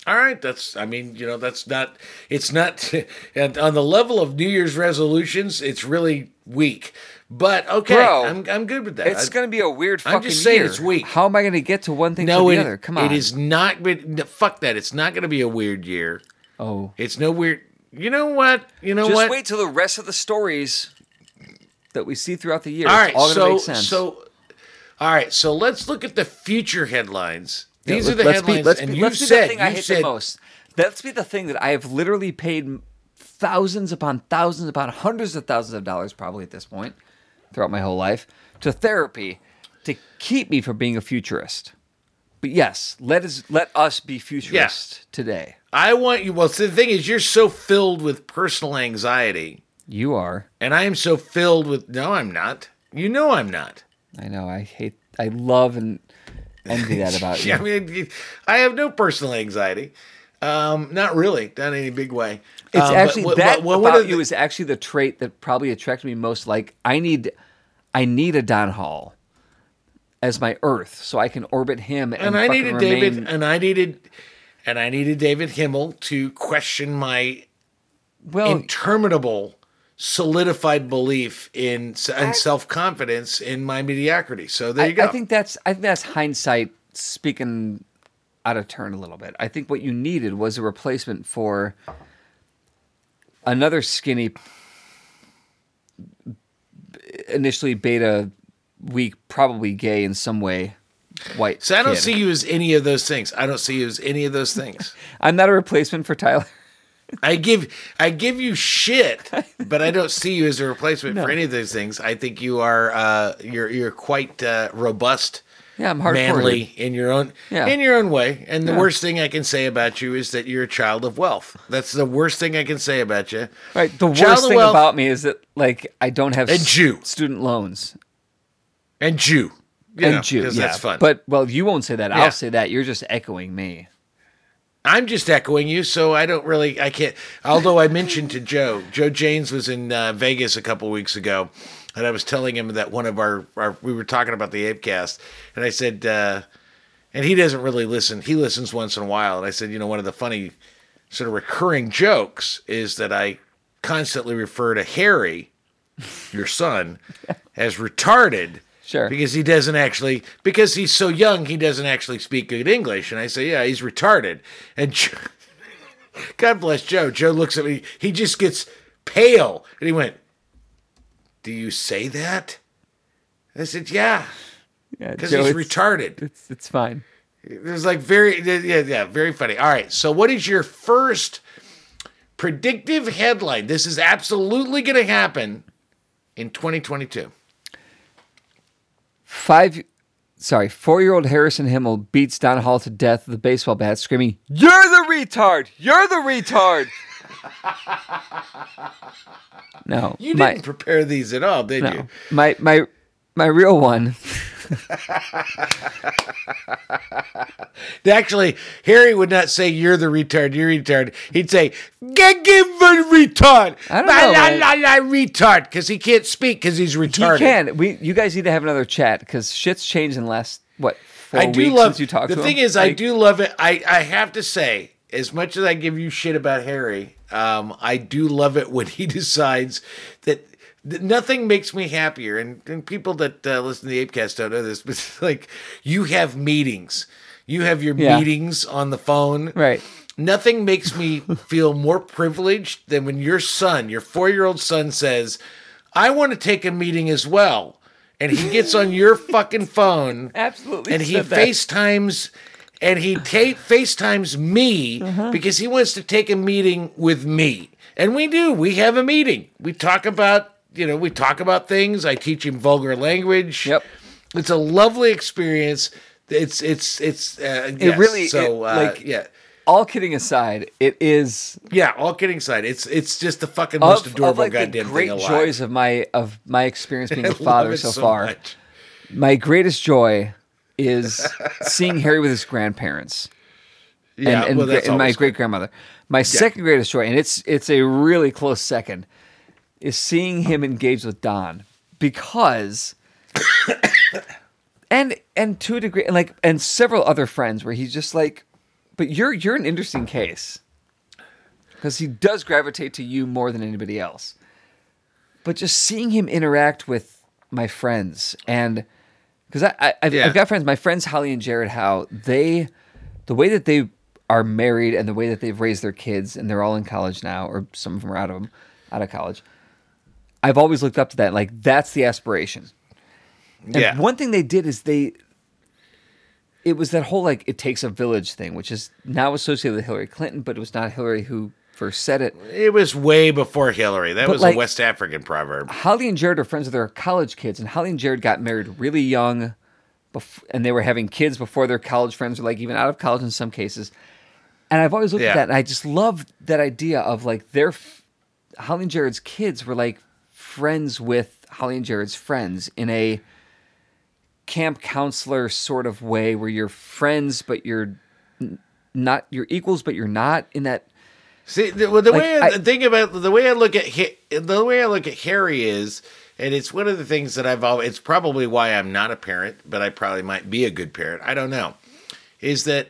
Speaker 2: All right, that's. I mean, you know, that's not. It's not. And on the level of New Year's resolutions, it's really weak. But okay,
Speaker 1: Bro,
Speaker 2: I'm I'm good with that.
Speaker 1: It's going to be a weird
Speaker 2: I'm
Speaker 1: fucking
Speaker 2: just saying
Speaker 1: year.
Speaker 2: it's weak.
Speaker 1: How am I going to get to one thing
Speaker 2: no,
Speaker 1: to
Speaker 2: it,
Speaker 1: the other? Come on.
Speaker 2: It is not. no, Fuck that. It's not going to be a weird year.
Speaker 1: Oh.
Speaker 2: It's no weird. You know what? You know
Speaker 1: Just
Speaker 2: what?
Speaker 1: Just wait till the rest of the stories that we see throughout the year.
Speaker 2: All right,
Speaker 1: all
Speaker 2: so
Speaker 1: make sense.
Speaker 2: so. All right, so let's look at the future headlines. These
Speaker 1: let-
Speaker 2: are the
Speaker 1: let's
Speaker 2: headlines,
Speaker 1: Be, let's
Speaker 2: and
Speaker 1: be, let's be
Speaker 2: said
Speaker 1: the thing I hate
Speaker 2: said
Speaker 1: the most. Let's be the thing that I have literally paid thousands upon thousands upon hundreds of thousands of dollars probably at this point throughout my whole life to therapy to keep me from being a futurist. But yes, let us let us be futurist today.
Speaker 2: I want you. Well, the thing is, you're so filled with personal anxiety.
Speaker 1: You are.
Speaker 2: And I am so filled with no, I'm not. You know I'm not.
Speaker 1: I know. I hate. I love and envy that about you.
Speaker 2: I mean, I have no personal anxiety. Um, not really, not in any big way.
Speaker 1: It's
Speaker 2: Um,
Speaker 1: actually
Speaker 2: what-
Speaker 1: that
Speaker 2: what- what- what
Speaker 1: about
Speaker 2: are
Speaker 1: you is actually the trait that probably attracted me most. Like I need, I need a Don Hall as my Earth, so I can orbit him and,
Speaker 2: and I needed
Speaker 1: remain.
Speaker 2: David, and I needed, and I needed David Himmel to question my
Speaker 1: well,
Speaker 2: interminable, solidified belief in and self confidence in my mediocrity. So there
Speaker 1: I,
Speaker 2: you go.
Speaker 1: I think that's I think that's hindsight speaking out of turn a little bit. I think what you needed was a replacement for another skinny, initially beta, weak, probably gay in some way, white.
Speaker 2: so I don't
Speaker 1: kid.
Speaker 2: see you as any of those things. I don't see you as any of those things.
Speaker 1: I'm not a replacement for Tyler.
Speaker 2: I give I give you shit, but I don't see you as a replacement
Speaker 1: No.
Speaker 2: for any of those things. I think you are uh, you're you're quite uh, robust,
Speaker 1: Yeah, I'm hardcore.
Speaker 2: manly in your own
Speaker 1: Yeah.
Speaker 2: in your own way. And the
Speaker 1: Yeah.
Speaker 2: worst thing I can say about you is that you're a child of wealth. That's the worst thing I can say about you.
Speaker 1: Right. The
Speaker 2: Child
Speaker 1: worst thing
Speaker 2: wealth-
Speaker 1: about me is that like I don't have
Speaker 2: And Jew.
Speaker 1: student loans
Speaker 2: And Jew, you
Speaker 1: and
Speaker 2: know,
Speaker 1: Jew. Yeah,
Speaker 2: that's fun.
Speaker 1: But well, you won't say that.
Speaker 2: Yeah.
Speaker 1: I'll say that. You're just echoing me.
Speaker 2: I'm just echoing you, so I don't really, I can't. Although I mentioned to Joe, Joe Janes was in uh, Vegas a couple weeks ago, and I was telling him that one of our, our we were talking about the Apecast, and I said, uh, and he doesn't really listen. He listens once in a while, and I said, you know, one of the funny sort of recurring jokes is that I constantly refer to Harry, your son, as retarded.
Speaker 1: Sure.
Speaker 2: Because he doesn't actually, because he's so young, he doesn't actually speak good English. And I say, yeah, he's retarded. And Joe, God bless Joe. Joe looks at me, he just gets pale. And he went, Do you say that? I said, Yeah,
Speaker 1: Yeah,
Speaker 2: because he's
Speaker 1: it's,
Speaker 2: retarded.
Speaker 1: It's it's fine.
Speaker 2: It was like very, yeah, yeah, very funny. All right. So, what is your first predictive headline? This is absolutely going to happen in 2022.
Speaker 1: Five. sorry, four-year-old Harrison Himmel beats Don Hall to death with a baseball bat, screaming, "You're the retard! You're the retard!" no,
Speaker 2: You
Speaker 1: my,
Speaker 2: didn't prepare these at all, did
Speaker 1: no,
Speaker 2: you?
Speaker 1: my my my real one.
Speaker 2: Actually, Harry would not say you're the retard, you're retard. He'd say, get give a retard.
Speaker 1: I don't know,
Speaker 2: la,
Speaker 1: man.
Speaker 2: la, la, retard. Because he can't speak because he's
Speaker 1: He
Speaker 2: retarded.
Speaker 1: can. We you guys need to have another chat because shit's changed in the last what four
Speaker 2: I do
Speaker 1: weeks
Speaker 2: love
Speaker 1: since you talked
Speaker 2: the thing
Speaker 1: him?
Speaker 2: is I do love it. I, I have to say, as much as I give you shit about Harry, um, I do love it when he decides that, nothing makes me happier. And, and people that uh, listen to the Apecast don't know this, but like you have meetings. You have your
Speaker 1: Yeah.
Speaker 2: meetings on the phone.
Speaker 1: Right.
Speaker 2: Nothing makes me feel more privileged than when your son, your four year old son, says, I want to take a meeting as well. And he gets on your fucking phone
Speaker 1: Absolutely.
Speaker 2: and he
Speaker 1: FaceTimes that.
Speaker 2: And he ta- FaceTimes me
Speaker 1: Uh-huh.
Speaker 2: because he wants to take a meeting with me. And we do. We have a meeting. We talk about, you know, we talk about things. I teach him vulgar language.
Speaker 1: Yep.
Speaker 2: It's a lovely experience. It's it's it's uh,
Speaker 1: It
Speaker 2: yes.
Speaker 1: really-
Speaker 2: so
Speaker 1: it,
Speaker 2: uh,
Speaker 1: like-
Speaker 2: yeah.
Speaker 1: All kidding aside, it is
Speaker 2: Yeah, all kidding aside, it's it's just the fucking most
Speaker 1: of,
Speaker 2: adorable
Speaker 1: of like the
Speaker 2: goddamn
Speaker 1: great
Speaker 2: thing alive.
Speaker 1: joys of my of my experience being a father
Speaker 2: it
Speaker 1: so, far.
Speaker 2: much.
Speaker 1: My greatest joy is seeing Harry with his grandparents
Speaker 2: Yeah,
Speaker 1: and, and,
Speaker 2: well,
Speaker 1: gra- and my great grandmother. My second greatest joy, and it's it's a really close second, is seeing him engage with Don because, and and to a degree, and like and several other friends where he's just like, but you're you're an interesting case because he does gravitate to you more than anybody else. But just seeing him interact with my friends and because I, I I've,
Speaker 2: Yeah.
Speaker 1: I've got friends, my friends Holly and Jared, Howe. they, the way that they are married and the way that they've raised their kids, and they're all in college now, or some of them are out of them, out of college. I've always looked up to that. Like that's the aspiration. And
Speaker 2: Yeah.
Speaker 1: one thing they did is they. It was that whole like it takes a village thing, which is now associated with Hillary Clinton, but it was not Hillary who first said it.
Speaker 2: It was way before Hillary. That
Speaker 1: But,
Speaker 2: was
Speaker 1: like-
Speaker 2: a West African proverb.
Speaker 1: Holly and Jared are friends with their college kids, and Holly and Jared got married really young, bef- and they were having kids before their college friends were like even out of college in some cases. And I've always looked
Speaker 2: Yeah.
Speaker 1: at that, and I just love that idea of like their f- Holly and Jared's kids were like friends with Holly and Jared's friends in a camp counselor sort of way, where you're friends but you're not you're equals but you're not in that
Speaker 2: See, the, well, the
Speaker 1: Like,
Speaker 2: way I,
Speaker 1: I-
Speaker 2: think about the way I look at the way I look at Harry is, and it's one of the things that I've always. It's probably why I'm not a parent, but I probably might be a good parent. I don't know. Is that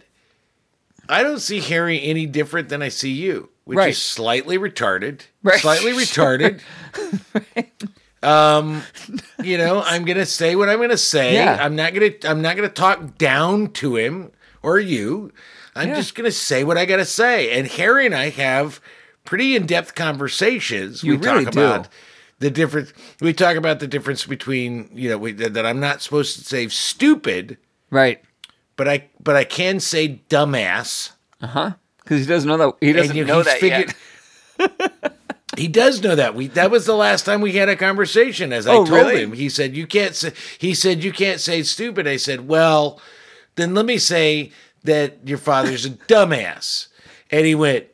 Speaker 2: I don't see Harry any different than I see you, which
Speaker 1: Right.
Speaker 2: is slightly retarded,
Speaker 1: Right.
Speaker 2: slightly retarded. Um, you know, I'm gonna say what I'm gonna say.
Speaker 1: Yeah.
Speaker 2: I'm not gonna. I'm not gonna talk down to him or you. I'm
Speaker 1: Yeah.
Speaker 2: just gonna say what I gotta say. And Harry and I have pretty in-depth conversations.
Speaker 1: You
Speaker 2: we
Speaker 1: really
Speaker 2: talk
Speaker 1: do.
Speaker 2: about the difference. We talk about the difference between you know we, that I'm not supposed to say stupid,
Speaker 1: right,
Speaker 2: but I but I can say dumbass.
Speaker 1: uh huh, because he doesn't know that he doesn't
Speaker 2: you-
Speaker 1: know that
Speaker 2: figured-
Speaker 1: yet.
Speaker 2: He does know that. We that was the last time we had a conversation. As I
Speaker 1: Oh,
Speaker 2: told
Speaker 1: really?
Speaker 2: him, he said you can't say. He said you can't say stupid. I said, well, then let me say that your father's a dumbass. And he went,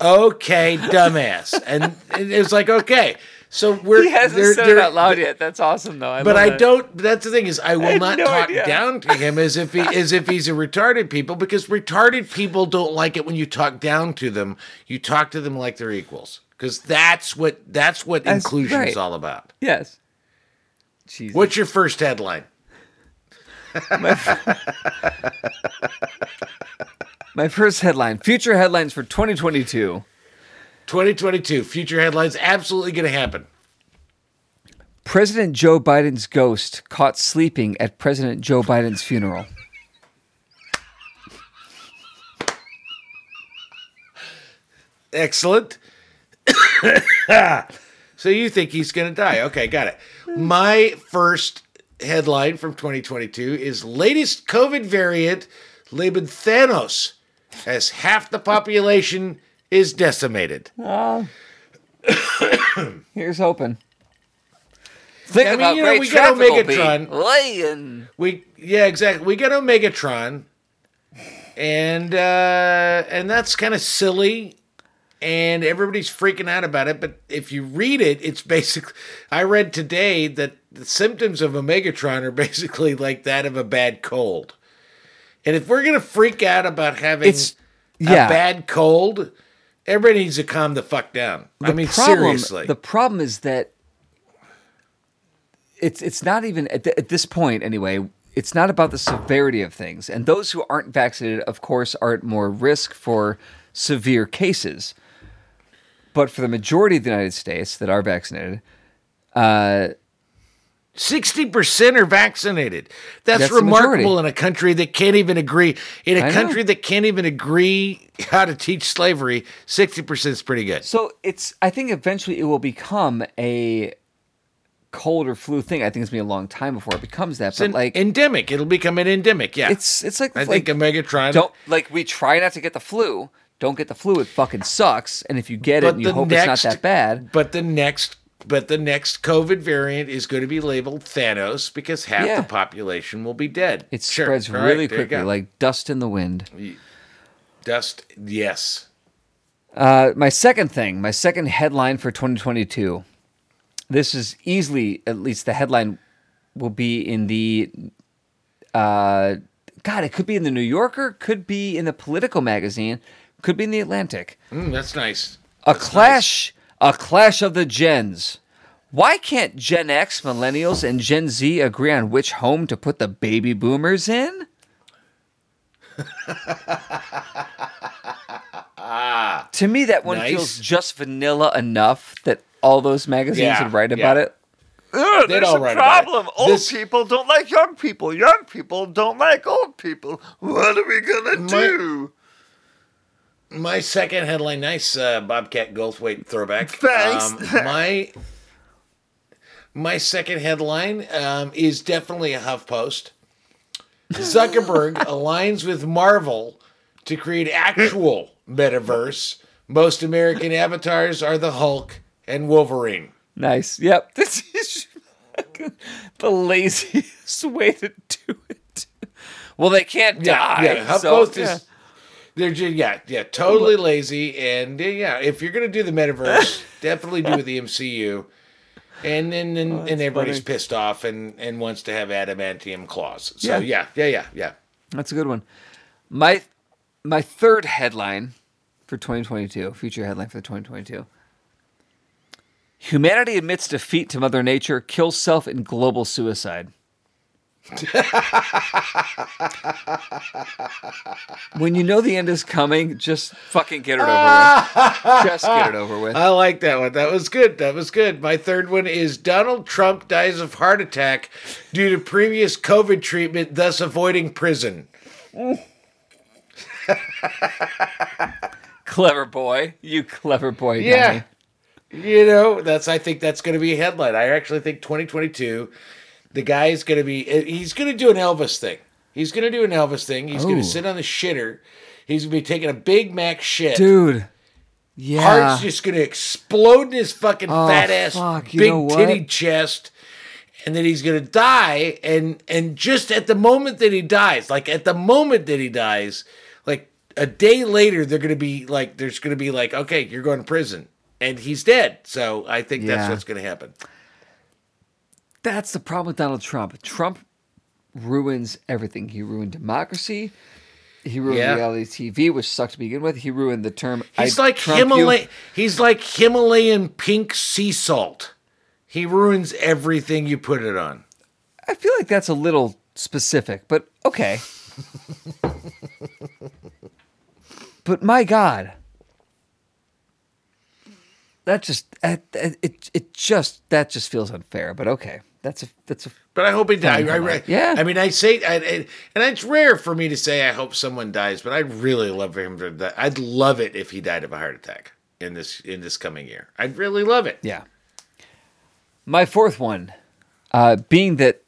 Speaker 2: okay, dumbass. And it was like, okay. So we're
Speaker 1: He hasn't
Speaker 2: they're-
Speaker 1: said
Speaker 2: they're-
Speaker 1: it out loud yet. That's awesome, though. I
Speaker 2: But I
Speaker 1: that.
Speaker 2: don't. That's the thing is, I will
Speaker 1: had
Speaker 2: not
Speaker 1: no
Speaker 2: talk
Speaker 1: idea.
Speaker 2: down to him as if he as if he's a retarded people because retarded people don't like it when you talk down to them. You talk to them like they're equals because that's what that's what
Speaker 1: That's
Speaker 2: inclusion is all about.
Speaker 1: Yes. Jesus.
Speaker 2: What's your first headline?
Speaker 1: My first headline: Future headlines for 2022.
Speaker 2: 2022 future headlines absolutely going to happen.
Speaker 1: President Joe Biden's ghost caught sleeping at President Joe Biden's funeral.
Speaker 2: Excellent. so you think he's going to die? Okay, got it. My first headline from 2022 is latest COVID variant labeled Thanos as half the population is decimated.
Speaker 1: Here's hoping. Think
Speaker 2: I mean,
Speaker 1: about
Speaker 2: you know, we got
Speaker 1: traffic will be
Speaker 2: Omegatron.
Speaker 1: laying.
Speaker 2: We yeah, exactly. We got Omegatron, and uh, and that's kind of silly, and everybody's freaking out about it. But if you read it, it's basically. I read today that the symptoms of Omegatron are basically like that of a bad cold, and if we're gonna freak out about having
Speaker 1: It's
Speaker 2: a bad cold, everybody needs to calm the fuck down. I mean,
Speaker 1: problem,
Speaker 2: seriously.
Speaker 1: The problem is that it's it's not even at, at this point anyway. It's not about the severity of things, and those who aren't vaccinated, of course, are at more risk for severe cases. But for the majority of the United States that are vaccinated, uh,
Speaker 2: Sixty percent are vaccinated. That's,
Speaker 1: That's
Speaker 2: remarkable in a country that can't even agree. In a
Speaker 1: I know.
Speaker 2: country that can't even agree how to teach slavery, sixty percent is pretty good.
Speaker 1: so it's. I think eventually it will become a cold or flu thing. I think it's been a long time before it becomes that.
Speaker 2: It's
Speaker 1: but like,
Speaker 2: endemic. It'll become an endemic. Yeah,
Speaker 1: it's it's like
Speaker 2: I
Speaker 1: like,
Speaker 2: think a Megatron.
Speaker 1: don't like we try not to get the flu. Don't get the flu. It fucking sucks. And if you get it and you hope
Speaker 2: next,
Speaker 1: it's not that bad,
Speaker 2: But the next, but the next COVID variant is going to be labeled Thanos because half
Speaker 1: Yeah.
Speaker 2: the population will be dead.
Speaker 1: it
Speaker 2: Sure.
Speaker 1: spreads
Speaker 2: All right,
Speaker 1: really
Speaker 2: you
Speaker 1: quickly, like dust in the wind.
Speaker 2: dust. Yes.
Speaker 1: Uh, my second thing, my second headline for 2022. This is easily, at least the headline will be in the. Uh, God, it could be in the New Yorker, could be in the Politico magazine, could be in the Atlantic.
Speaker 2: Mm, that's nice.
Speaker 1: A
Speaker 2: That's
Speaker 1: clash, a clash of the gens. Why can't Gen X, Millennials, and Gen Z agree on which home to put the baby boomers in? to me, that one
Speaker 2: Nice.
Speaker 1: feels just vanilla enough that all those magazines
Speaker 2: Yeah,
Speaker 1: would write
Speaker 2: yeah.
Speaker 1: about it.
Speaker 2: They'd
Speaker 4: There's
Speaker 2: all
Speaker 4: a
Speaker 2: write about it.
Speaker 4: problem. Old
Speaker 2: This-
Speaker 4: people don't like young people. Young people don't like old people. What are we gonna
Speaker 2: My-
Speaker 4: do?
Speaker 2: My second headline, nice uh, Bobcat Goldthwait throwback.
Speaker 4: Thanks.
Speaker 2: Um, my my second headline um, is definitely a HuffPost. Zuckerberg aligns with Marvel to create actual metaverse. Most American avatars are the Hulk and Wolverine.
Speaker 1: Nice. Yep. This is the laziest way to do it. Well, they can't die.
Speaker 2: Yeah, yeah.
Speaker 1: so-
Speaker 2: HuffPost is they're just yeah, yeah, totally lazy. And yeah, if you're gonna do the metaverse, definitely do the MCU. And then and,
Speaker 1: Oh,
Speaker 2: and everybody's pissed off and, and wants to have adamantium claws. So
Speaker 1: Yeah.
Speaker 2: yeah, yeah, yeah, yeah.
Speaker 1: That's a good one. My my third headline for 2022, future headline for 2022. Humanity admits defeat to Mother Nature, kills self in global suicide. when you know the end is coming, just fucking get it over with. Just get it over with.
Speaker 2: I like that one. That was good. That was good. My third one is Donald Trump dies of heart attack due to previous COVID treatment, thus avoiding prison.
Speaker 1: Clever boy. You clever boy,
Speaker 2: Yeah.
Speaker 1: Donnie.
Speaker 2: You know, that's I think that's going to be a headline. I actually think 2022, the guy is going to be eh, he's going to do an Elvis thing. He's going to do an Elvis thing. He's going to sit on the shitter. He's going to be taking a Big Mac shit.
Speaker 1: Dude. Yeah.
Speaker 2: Heart's just going to explode in his fucking
Speaker 1: Oh,
Speaker 2: fat ass,
Speaker 1: fuck,
Speaker 2: big titty chest, and then he's going to die. And and just at the moment that he dies, like at the moment that he dies, like a day later, they're going to be like, there's going to be like, okay, you're going to prison, and he's dead. So I think that's what's going to happen.
Speaker 1: That's the problem with Donald Trump. Trump ruins everything. He ruined democracy. He ruined
Speaker 2: Yeah.
Speaker 1: reality TV, which sucked to begin with. He ruined the term.
Speaker 2: He's
Speaker 1: "I
Speaker 2: like
Speaker 1: Trump you."
Speaker 2: Himalayan. He's like Himalayan pink sea salt. He ruins everything you put it on.
Speaker 1: I feel like that's a little specific, but okay. but my God, that just it it just that just feels unfair. But okay, that's a that's a
Speaker 2: But I hope he dies. I, I,
Speaker 1: Yeah.
Speaker 2: I mean, I say, I, I- and it's rare for me to say I hope someone dies, but I'd really love for him to. die. I'd love it if he died of a heart attack in this in this coming year. I'd really love it.
Speaker 1: Yeah. My fourth one, uh, being that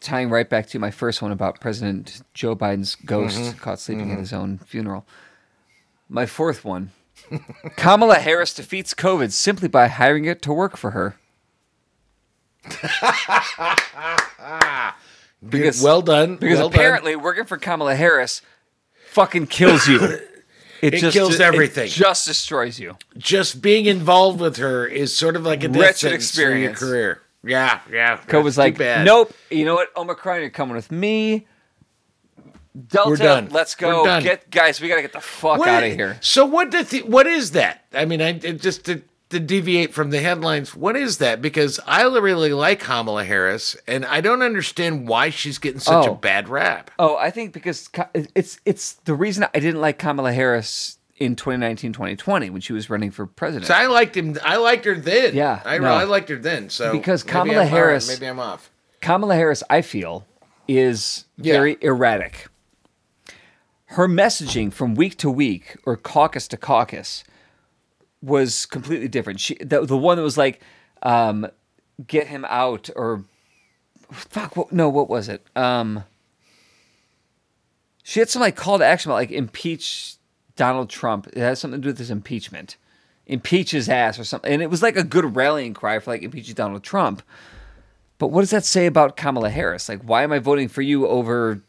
Speaker 1: tying right back to my first one about President Joe Biden's ghost
Speaker 2: Mm-hmm.
Speaker 1: caught sleeping at his own funeral. My fourth one, Kamala Harris defeats COVID simply by hiring it to work for her. Because-
Speaker 2: well done.
Speaker 1: Because
Speaker 2: well done.
Speaker 1: apparently working for Kamala Harris fucking kills you.
Speaker 2: It kills everything.
Speaker 1: It just destroys you.
Speaker 2: just being involved with her is sort of like a
Speaker 1: Wretched
Speaker 2: for your
Speaker 1: experience.
Speaker 2: career. Yeah, yeah.
Speaker 1: Co was like, nope. You know what, Omicron, you're coming with me. Delta,
Speaker 2: We're done.
Speaker 1: let's go.
Speaker 2: Done.
Speaker 1: Get guys, we gotta get the fuck
Speaker 2: What-
Speaker 1: out of here.
Speaker 2: So what the th- what is that? I mean, I it just to, to deviate from the headlines. What is that? Because I really like Kamala Harris, and I don't understand why she's getting such
Speaker 1: Oh.
Speaker 2: a bad rap.
Speaker 1: Oh, I think because it's it's the reason I didn't like Kamala Harris in 2019, 2020 when she was running for president.
Speaker 2: So I liked him. I liked her then.
Speaker 1: Yeah,
Speaker 2: I,
Speaker 1: no.
Speaker 2: I liked her then. So
Speaker 1: Because Kamala
Speaker 2: I'm- all right,
Speaker 1: Harris-
Speaker 2: maybe I'm off.
Speaker 1: Kamala Harris, I feel, is
Speaker 2: Yeah.
Speaker 1: very erratic. Her messaging from week to week or caucus to caucus was completely different. She the, the one that was like, um, get him out or fuck what, no what was it? Um, she had some like call to action about like impeach Donald Trump. It has something to do with this impeachment. Impeach his ass or something. And it was like a good rallying cry for like impeach Donald Trump. But what does that say about Kamala Harris? Like, why am I voting for you over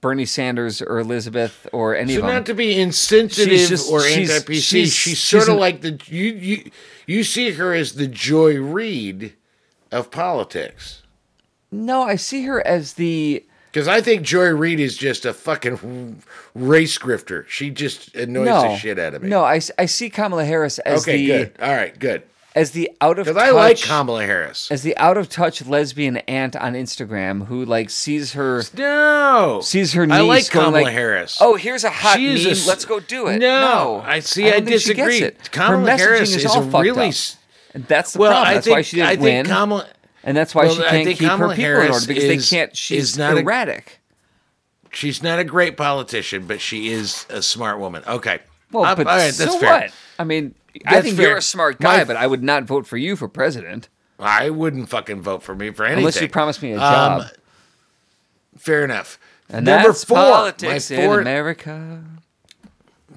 Speaker 1: Bernie Sanders or Elizabeth or any
Speaker 2: So
Speaker 1: of them?
Speaker 2: not to be insensitive
Speaker 1: just-
Speaker 2: or anti-PC, she's,
Speaker 1: she's- she's
Speaker 2: sort of like the you you you see her as the Joy Reid of politics.
Speaker 1: no, I see her as the.
Speaker 2: Because I think Joy Reid is just a fucking race grifter. She just annoys
Speaker 1: No,
Speaker 2: the shit out of me.
Speaker 1: no, I, I see Kamala Harris as
Speaker 2: okay,
Speaker 1: the
Speaker 2: good. All right, good.
Speaker 1: As the out of
Speaker 2: Because
Speaker 1: touch
Speaker 2: I like Kamala Harris.
Speaker 1: as the out of touch lesbian aunt on Instagram who like sees her
Speaker 2: No,
Speaker 1: sees her niece
Speaker 2: I like
Speaker 1: going
Speaker 2: Kamala
Speaker 1: like,
Speaker 2: Harris.
Speaker 1: Oh, here's a hot
Speaker 2: She
Speaker 1: meme.
Speaker 2: a
Speaker 1: Let's go do it.
Speaker 2: No, I see. I,
Speaker 1: gets
Speaker 2: disagree. Kamala Harris
Speaker 1: is
Speaker 2: is,
Speaker 1: all
Speaker 2: a
Speaker 1: fucked
Speaker 2: really.
Speaker 1: up. And that's the
Speaker 2: Well,
Speaker 1: problem.
Speaker 2: I
Speaker 1: That's
Speaker 2: think
Speaker 1: why she didn't
Speaker 2: I think
Speaker 1: win.
Speaker 2: Kamala.
Speaker 1: and that's why
Speaker 2: well,
Speaker 1: she can't keep
Speaker 2: Kamala
Speaker 1: her people in order because
Speaker 2: is-
Speaker 1: they can't. She's
Speaker 2: not a-
Speaker 1: erratic.
Speaker 2: She's not a great politician, but she is a smart woman. Okay.
Speaker 1: Well,
Speaker 2: Uh,
Speaker 1: but
Speaker 2: all right,
Speaker 1: so
Speaker 2: fair.
Speaker 1: what? I mean, I
Speaker 2: That's
Speaker 1: think
Speaker 2: fair.
Speaker 1: you're a smart guy,
Speaker 2: My-
Speaker 1: but I would not vote for you for president
Speaker 2: I wouldn't fucking vote for me for anything.
Speaker 1: unless you promised me a job.
Speaker 2: Um, Fair enough.
Speaker 1: and
Speaker 2: Number
Speaker 1: that's
Speaker 2: four.
Speaker 1: politics
Speaker 2: my
Speaker 1: in
Speaker 2: four,
Speaker 1: America.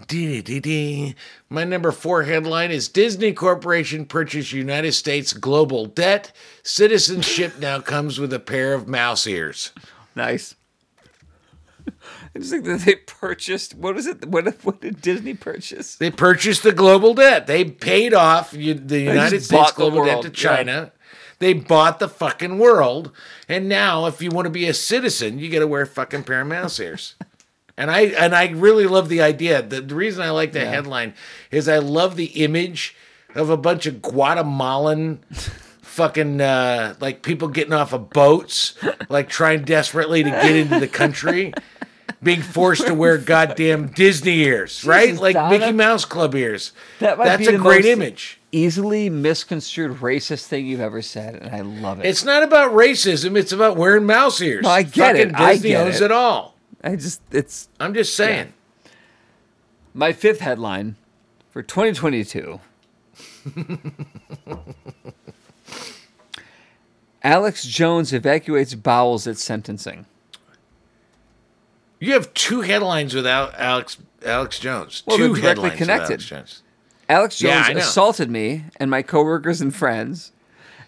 Speaker 2: Dee, dee, dee. My number four headline is Disney Corporation purchased United States global debt. Citizenship now comes with a pair of mouse ears.
Speaker 1: Nice. I just think that they purchased. What was it? What, what did Disney purchase?
Speaker 2: They purchased the global debt. They paid off you- the United States global debt to
Speaker 1: yeah.
Speaker 2: China. They bought the fucking world. And now, if you want to be a citizen, you got to wear fucking pair of mouse ears. And I and I really love the idea. The, the reason I like the headline is I love the image of a bunch of Guatemalan fucking uh, like people getting off of boats, like trying desperately to get into the country, being forced to wear goddamn Disney ears, right?
Speaker 1: Jesus,
Speaker 2: Like
Speaker 1: Donna.
Speaker 2: Mickey Mouse Club ears.
Speaker 1: That might
Speaker 2: That's
Speaker 1: be
Speaker 2: a great image.
Speaker 1: Easily misconstrued racist thing you've ever said, and I love it.
Speaker 2: It's not about racism. It's about wearing mouse ears.
Speaker 1: No, I get it.
Speaker 2: Fucking
Speaker 1: I
Speaker 2: Disney
Speaker 1: get
Speaker 2: owns
Speaker 1: it.
Speaker 2: it all.
Speaker 1: I just it's
Speaker 2: I'm just saying.
Speaker 1: my fifth headline for 2022. Alex Jones evacuates bowels at sentencing.
Speaker 2: You have two headlines without Alex Alex Jones.
Speaker 1: Well,
Speaker 2: two
Speaker 1: they're directly
Speaker 2: headlines without
Speaker 1: connected.
Speaker 2: Alex Jones.
Speaker 1: Alex Jones
Speaker 2: I know.
Speaker 1: assaulted me and my coworkers and friends.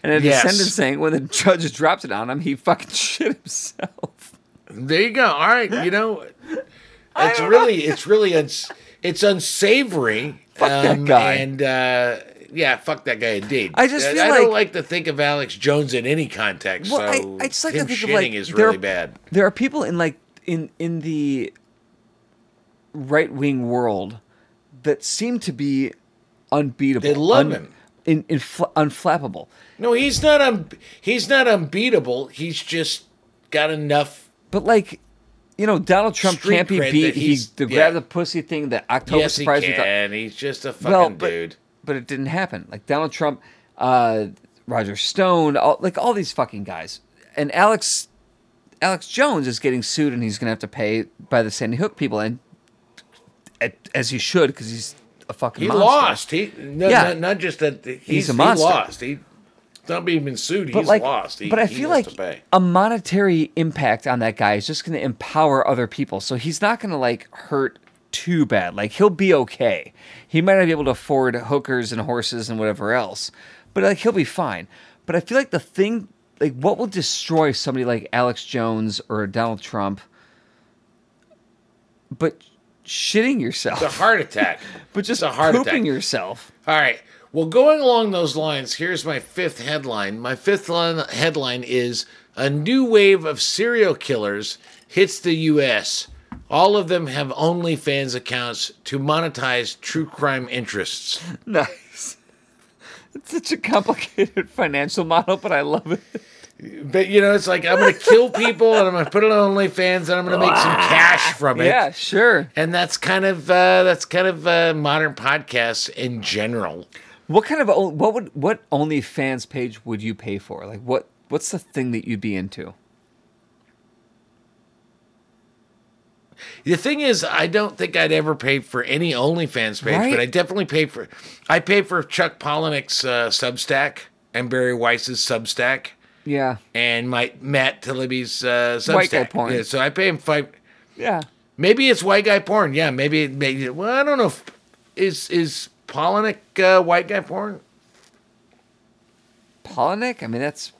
Speaker 1: And at
Speaker 2: Yes.
Speaker 1: the sentencing, when the judge dropped it on him, he fucking shit himself.
Speaker 2: There you go. All right, you know, it's really it's really uns, it's unsavory.
Speaker 1: Fuck that guy.
Speaker 2: And uh, yeah, fuck that guy indeed.
Speaker 1: I just
Speaker 2: I-
Speaker 1: feel
Speaker 2: I
Speaker 1: like-
Speaker 2: don't like to think of Alex Jones in any context.
Speaker 1: Well,
Speaker 2: so
Speaker 1: I, I just like to think
Speaker 2: shitting
Speaker 1: of like there
Speaker 2: really
Speaker 1: are-
Speaker 2: bad.
Speaker 1: There are people in like in in the right wing world that seem to be unbeatable.
Speaker 2: They love him.
Speaker 1: In, in unflappable.
Speaker 2: No, he's not un, he's not unbeatable. He's just got enough.
Speaker 1: But like, you know, Donald Trump can't be beat. He
Speaker 2: he's-
Speaker 1: the
Speaker 2: yeah.
Speaker 1: grab the pussy thing, that October
Speaker 2: yes,
Speaker 1: surprise. thought-
Speaker 2: can. He's just a fucking
Speaker 1: well, but,
Speaker 2: dude.
Speaker 1: but it didn't happen. Like Donald Trump, uh, Roger Stone, all, like all these fucking guys, and Alex, Alex Jones is getting sued, and he's gonna have to pay by the Sandy Hook people, and as he should, because he's a fucking
Speaker 2: He
Speaker 1: monster.
Speaker 2: lost. He no,
Speaker 1: Yeah.
Speaker 2: not, not just that he's,
Speaker 1: a monster.
Speaker 2: he lost. He not being been sued.
Speaker 1: But
Speaker 2: he's
Speaker 1: like,
Speaker 2: lost. He,
Speaker 1: but I feel like a monetary impact on that guy is just going to empower other people. So he's not going to like hurt too bad. Like he'll be okay. He might not be able to afford hookers and horses and whatever else, but like he'll be fine. But I feel like the thing, like what will destroy somebody like Alex Jones or Donald Trump, but shitting yourself,
Speaker 2: It's a heart attack.
Speaker 1: but just
Speaker 2: it's a heart
Speaker 1: pooping
Speaker 2: attack.
Speaker 1: yourself.
Speaker 2: All right. Well, going along those lines, here's my fifth headline. My fifth line, headline is A new wave of serial killers hits the U.S. All of them have OnlyFans accounts to monetize true crime interests.
Speaker 1: Nice. It's such a complicated financial model, but I love it.
Speaker 2: But, you know, it's like I'm going to kill people and I'm going to put it on OnlyFans and I'm going to make some cash from it.
Speaker 1: Yeah, sure.
Speaker 2: And that's kind of uh, that's kind of uh, modern podcasts in general.
Speaker 1: What kind of what would what OnlyFans page would you pay for? Like what what's the thing that you'd be into?
Speaker 2: The thing is, I don't think I'd ever pay for any OnlyFans page,
Speaker 1: Right?
Speaker 2: but I definitely pay for. I pay for Chuck Palahniuk's uh, Substack and Bari Weiss's Substack
Speaker 1: Yeah.
Speaker 2: and my Matt Taibbi's uh, Substack.
Speaker 1: White guy porn.
Speaker 2: Yeah, so I pay him five.
Speaker 1: Yeah.
Speaker 2: Maybe it's white guy porn. Yeah, maybe. It maybe well, I don't know. If, is is Palahniuk uh, white guy porn?
Speaker 1: Polinick? I mean that's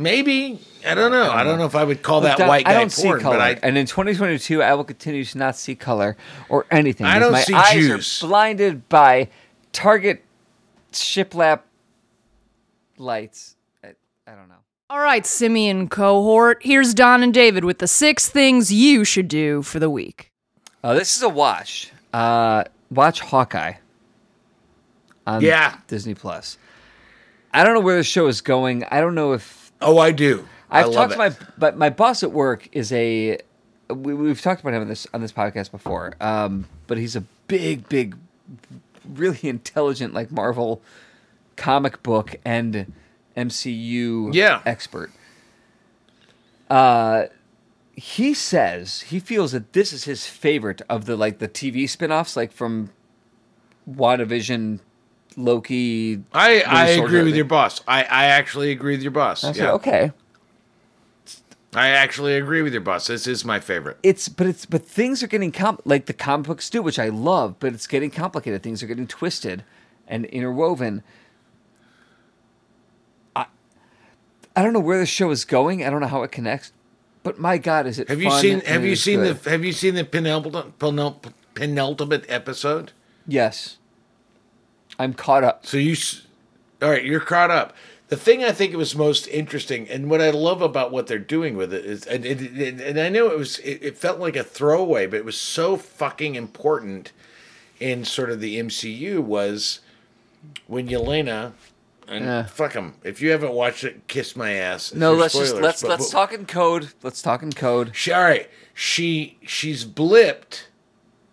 Speaker 2: Maybe. I don't know. I don't know if I would call that
Speaker 1: Look,
Speaker 2: white guy
Speaker 1: I don't
Speaker 2: porn,
Speaker 1: see color.
Speaker 2: but I.
Speaker 1: and in 2022 I will continue to not see color or anything.
Speaker 2: I don't
Speaker 1: my
Speaker 2: see
Speaker 1: eyes
Speaker 2: Jews.
Speaker 1: are blinded by Target shiplap lights. I, I don't know.
Speaker 3: All right, simian cohort, here's Don and David with the six things you should do for the week.
Speaker 1: Uh, this is a watch. Uh, watch Hawkeye on
Speaker 2: Yeah.
Speaker 1: Disney Plus. I don't know where the show is going. I don't know if
Speaker 2: Oh, I do. I
Speaker 1: I've
Speaker 2: love
Speaker 1: talked
Speaker 2: it.
Speaker 1: to my but my boss at work is a we, we've talked about him on this on this podcast before. Um, but he's a big, big, really intelligent like Marvel comic book and MCU
Speaker 2: Yeah.
Speaker 1: expert. Uh, he says he feels that this is his favorite of the like the TV spin-offs, like from WandaVision, Loki.
Speaker 2: I, I agree with your boss. I, I actually agree with your boss.
Speaker 1: I said,
Speaker 2: Yeah.
Speaker 1: okay.
Speaker 2: I actually agree with your boss. This is my favorite.
Speaker 1: it's but it's but things are getting com- like the comic books do, which I love, but it's getting complicated. Things are getting twisted and interwoven. I I don't know where the show is going. I don't know how it connects. But my God, is it?
Speaker 2: Have you
Speaker 1: fun
Speaker 2: seen Have you seen
Speaker 1: good.
Speaker 2: the Have you seen the penultimate, penultimate episode?
Speaker 1: Yes, I'm caught up.
Speaker 2: So you, all right, you're caught up. The thing I think was most interesting, and what I love about what they're doing with it is, and, and I know it was, it, it felt like a throwaway, but it was so fucking important in sort of the MCU was when Yelena, and
Speaker 1: Yeah.
Speaker 2: fuck them. If you haven't watched it, kiss my ass.
Speaker 1: No, let's just let's
Speaker 2: but-
Speaker 1: let's
Speaker 2: but-
Speaker 1: talk in code. Let's talk in code.
Speaker 2: She, all right, she she's blipped,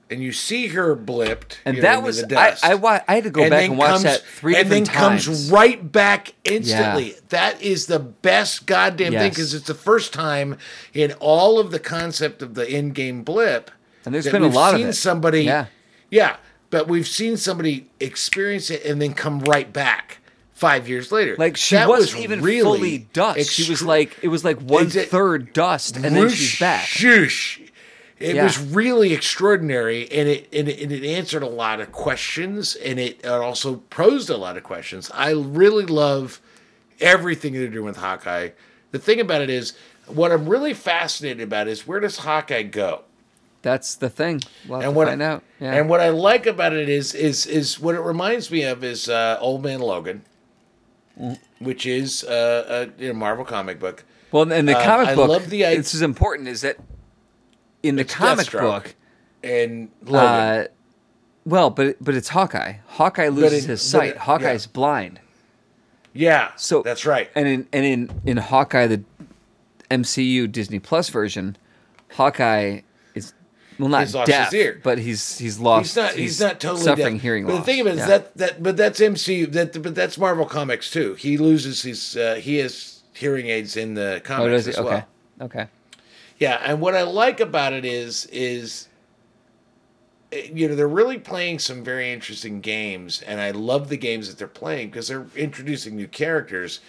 Speaker 2: and you see her blipped,
Speaker 1: And
Speaker 2: you know,
Speaker 1: that was I
Speaker 2: dust.
Speaker 1: I, wa- I had to go
Speaker 2: And
Speaker 1: back
Speaker 2: then
Speaker 1: and watch
Speaker 2: comes-
Speaker 1: that three
Speaker 2: and then
Speaker 1: different times.
Speaker 2: comes right back instantly. That is the best goddamn thing because it's the first time in all of the concept of the Endgame blip.
Speaker 1: And there's been a lot of it.
Speaker 2: Somebody,
Speaker 1: Yeah.
Speaker 2: yeah, but we've seen somebody experience it and then come right back five years later.
Speaker 1: Like she
Speaker 2: That
Speaker 1: wasn't
Speaker 2: was
Speaker 1: even
Speaker 2: really
Speaker 1: fully dust. she was like it was like one third dust, and then she's back.
Speaker 2: Shoosh. It
Speaker 1: Yeah.
Speaker 2: was really extraordinary, and it, and it and it answered a lot of questions, and it also posed a lot of questions. I really love everything they're doing with Hawkeye. The thing about it is, what I'm really fascinated about is where does Hawkeye go?
Speaker 1: That's the thing. We'll
Speaker 2: and what
Speaker 1: out. Yeah.
Speaker 2: and what I like about it is is is what it reminds me of is uh, Old Man Logan, which is uh, a you know, Marvel comic book.
Speaker 1: well, and the
Speaker 2: uh,
Speaker 1: comic
Speaker 2: I
Speaker 1: book,
Speaker 2: love the i-
Speaker 1: this is important. Is that in the
Speaker 2: It's
Speaker 1: comic
Speaker 2: Deathstroke
Speaker 1: book?
Speaker 2: and Logan.
Speaker 1: Uh, well, but but it's Hawkeye. Hawkeye loses
Speaker 2: it-
Speaker 1: his sight.
Speaker 2: it-
Speaker 1: Hawkeye's
Speaker 2: yeah.
Speaker 1: blind.
Speaker 2: yeah,
Speaker 1: So
Speaker 2: that's right.
Speaker 1: And in and in in Hawkeye, the MCU Disney Plus version, Hawkeye is well not
Speaker 2: He's lost his
Speaker 1: deaf,
Speaker 2: ear.
Speaker 1: but he's he's lost.
Speaker 2: he's not. He's, not totally
Speaker 1: suffering
Speaker 2: deaf.
Speaker 1: hearing
Speaker 2: But
Speaker 1: loss.
Speaker 2: the thing about it is
Speaker 1: Yeah.
Speaker 2: that that but that's MCU. That but that's Marvel Comics too. He loses his. Uh, he has hearing aids in the
Speaker 1: Oh,
Speaker 2: comics
Speaker 1: does
Speaker 2: as?
Speaker 1: Okay.
Speaker 2: well.
Speaker 1: Okay.
Speaker 2: Yeah, and what I like about it is is eh, you know they're really playing some very interesting games, and I love the games that they're playing because they're introducing new characters.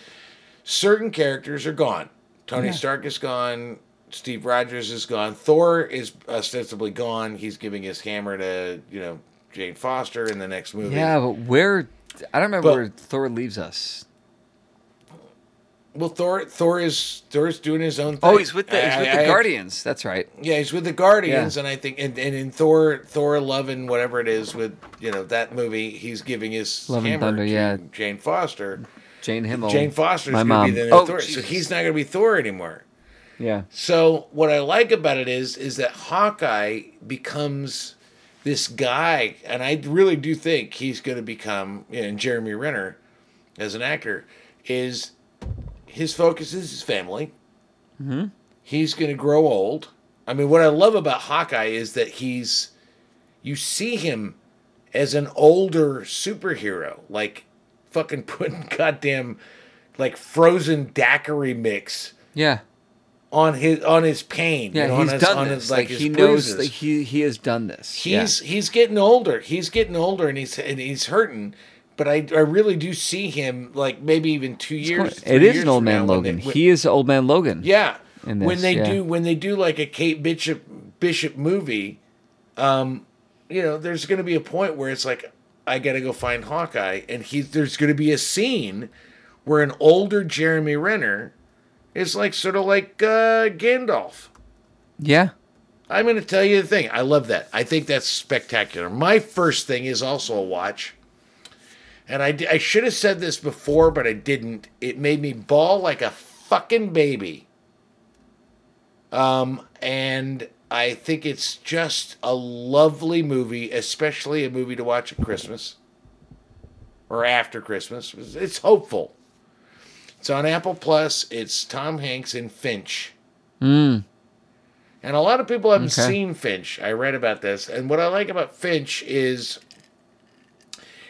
Speaker 2: Certain characters are gone. Tony Stark is gone. Steve Rogers is gone. Thor is ostensibly gone. He's giving his hammer to you know Jane Foster in the next movie.
Speaker 1: Yeah, but where I don't remember
Speaker 2: But-
Speaker 1: where Thor leaves us.
Speaker 2: Well, Thor Thor is Thor's doing his own oh, thing.
Speaker 1: Oh, he's with the, he's with
Speaker 2: I-
Speaker 1: the
Speaker 2: I-
Speaker 1: Guardians. That's right.
Speaker 2: Yeah, he's with the Guardians,
Speaker 1: Yeah.
Speaker 2: and I think, and, and in Thor, Thor Love and whatever it is with you know that movie, he's giving his
Speaker 1: Love and
Speaker 2: hammer
Speaker 1: Thunder,
Speaker 2: to
Speaker 1: yeah.
Speaker 2: Jane Foster.
Speaker 1: Jane Himmel.
Speaker 2: Jane Foster's
Speaker 1: my
Speaker 2: going
Speaker 1: mom.
Speaker 2: to be the new
Speaker 1: oh,
Speaker 2: Thor, so he's not going to be Thor anymore.
Speaker 1: Yeah.
Speaker 2: So what I like about it is, is that Hawkeye becomes this guy, and I really do think he's going to become, you know, and Jeremy Renner, as an actor, is his focus is his family. Mm-hmm. He's going to grow old. I mean, what I love about Hawkeye is that he's, you see him as an older superhero, like fucking putting goddamn, like frozen daiquiri mix
Speaker 1: Yeah.
Speaker 2: on his on his pain.
Speaker 1: Yeah.
Speaker 2: you know, on
Speaker 1: he's
Speaker 2: his-
Speaker 1: done
Speaker 2: on
Speaker 1: this.
Speaker 2: his,
Speaker 1: like,
Speaker 2: his
Speaker 1: he knows that he he has done this.
Speaker 2: he's he's getting older. He's getting older, and he's and he's hurting. But I, I really do see him like maybe even two years.
Speaker 1: It
Speaker 2: three years
Speaker 1: an old man
Speaker 2: when they-
Speaker 1: Logan.
Speaker 2: when-
Speaker 1: he is old man Logan.
Speaker 2: yeah.
Speaker 1: in
Speaker 2: when they
Speaker 1: yeah.
Speaker 2: do when they do like a Kate Bishop Bishop movie, um, you know, there's going to be a point where it's like I got to go find Hawkeye, and he there's going to be a scene where an older Jeremy Renner is like sort of like uh, Gandalf.
Speaker 1: Yeah.
Speaker 2: I'm going to tell you the thing. I love that. I think that's spectacular. My first thing is also a watch. And I, I should have said this before, but I didn't. It made me bawl like a fucking baby. Um, and I think it's just a lovely movie, especially a movie to watch at Christmas or after Christmas. It's- hopeful. It's on Apple Plus. It's Tom Hanks and Finch.
Speaker 1: Mm.
Speaker 2: And a lot of people haven't
Speaker 1: Okay.
Speaker 2: seen Finch. I read about this. And what I like about Finch is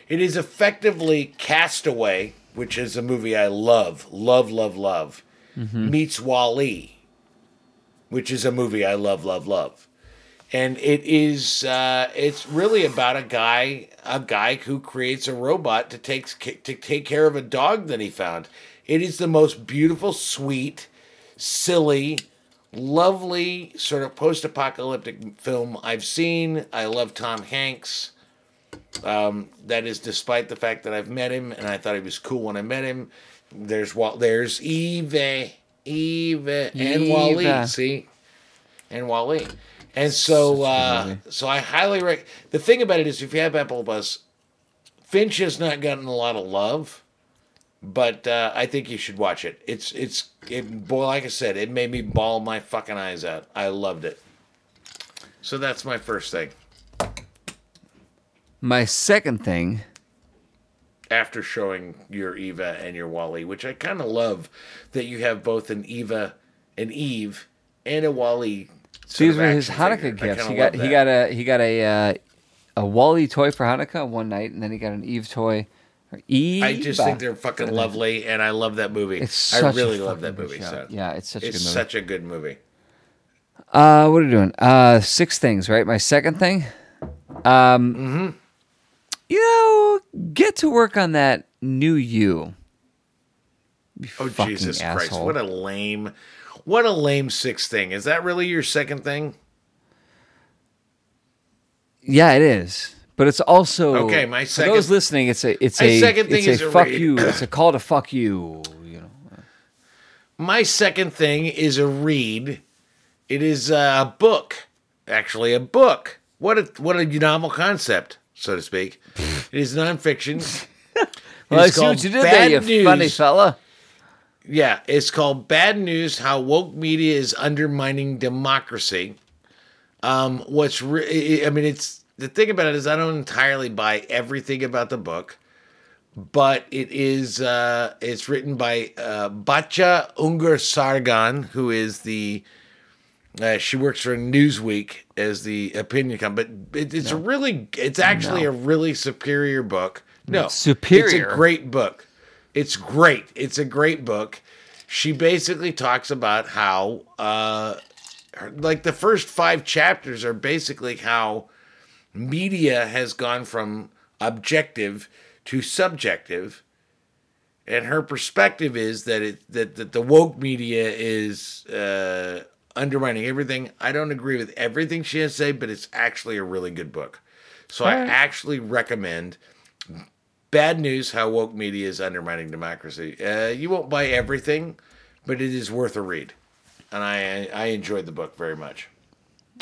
Speaker 2: it is effectively Castaway, which is a movie I love, love, love, love, meets WALL-E, which is a movie I love, love, love. And it is uh, it's really about a guy a guy who creates a robot to take to take care of a dog that he found. It is the most beautiful, sweet, silly, lovely sort of post-apocalyptic film I've seen. I love Tom Hanks. Um, that is despite the fact that I've met him and I thought he was cool when I met him. There's Wal- there's Eve, Eve, and
Speaker 1: WALL-E.
Speaker 2: See, and WALL-E. And so,
Speaker 1: Such a good
Speaker 2: uh, so I highly recommend. The thing about it is, if you have Apple Plus, Finch has not gotten a lot of love, but uh, I think you should watch it. It's it's it. Boy, like I said, it made me bawl my fucking eyes out. I loved it. So that's my first thing.
Speaker 1: My second thing.
Speaker 2: After showing your Eva and your WALL-E, which I kind of love that you have both an Eva, an Eve, and a WALL-E.
Speaker 1: These were his Hanukkah
Speaker 2: figure.
Speaker 1: Gifts. He got he got a he got a uh, a WALL-E toy for Hanukkah one night, and then he got an Eve toy. Eve.
Speaker 2: I just think they're fucking lovely, and I love that movie.
Speaker 1: It's
Speaker 2: I
Speaker 1: such a
Speaker 2: really love that movie. So.
Speaker 1: Yeah, it's such a good movie.
Speaker 2: such a good movie.
Speaker 1: Uh, what are we doing? Uh, six things, right? My second thing. Um,
Speaker 2: Mm-hmm.
Speaker 1: You know, get to work on that new you. You
Speaker 2: Oh Jesus Christ! What a lame, what a lame sixth thing. Is that really your second thing?
Speaker 1: Yeah, it is. But it's also
Speaker 2: Okay, my second.
Speaker 1: For those listening, it's a it's a
Speaker 2: second thing
Speaker 1: it's
Speaker 2: is
Speaker 1: a
Speaker 2: a
Speaker 1: fuck
Speaker 2: read.
Speaker 1: you. It's a call to fuck you. You know.
Speaker 2: My second thing is a read. It is a book, actually a book. What a what a novel concept, so to speak. It is nonfiction.
Speaker 1: Well, I see what you did there, you
Speaker 2: News.
Speaker 1: funny fella.
Speaker 2: Yeah, it's called Bad News How Woke Media is Undermining Democracy. Um, what's re- I mean, it's the thing about it is I don't entirely buy everything about the book, but it is uh, it's written by uh, Batya Ungar-Sargent, who is the uh, she works for Newsweek as the opinion column, but it, it's a really it's actually
Speaker 1: No.
Speaker 2: a really superior book. No,
Speaker 1: Superior?
Speaker 2: It's a great book. It's great. It's a great book. She basically talks about how, uh, her- like the first five chapters are basically how media has gone from objective to subjective, and her perspective is that it that, that the woke media is uh, undermining everything. I don't agree with everything she has to say, but it's actually a really good book. So I actually recommend Bad news how woke media is undermining democracy. Uh, you won't buy everything, but it is worth a read. And I, I enjoyed the book very much.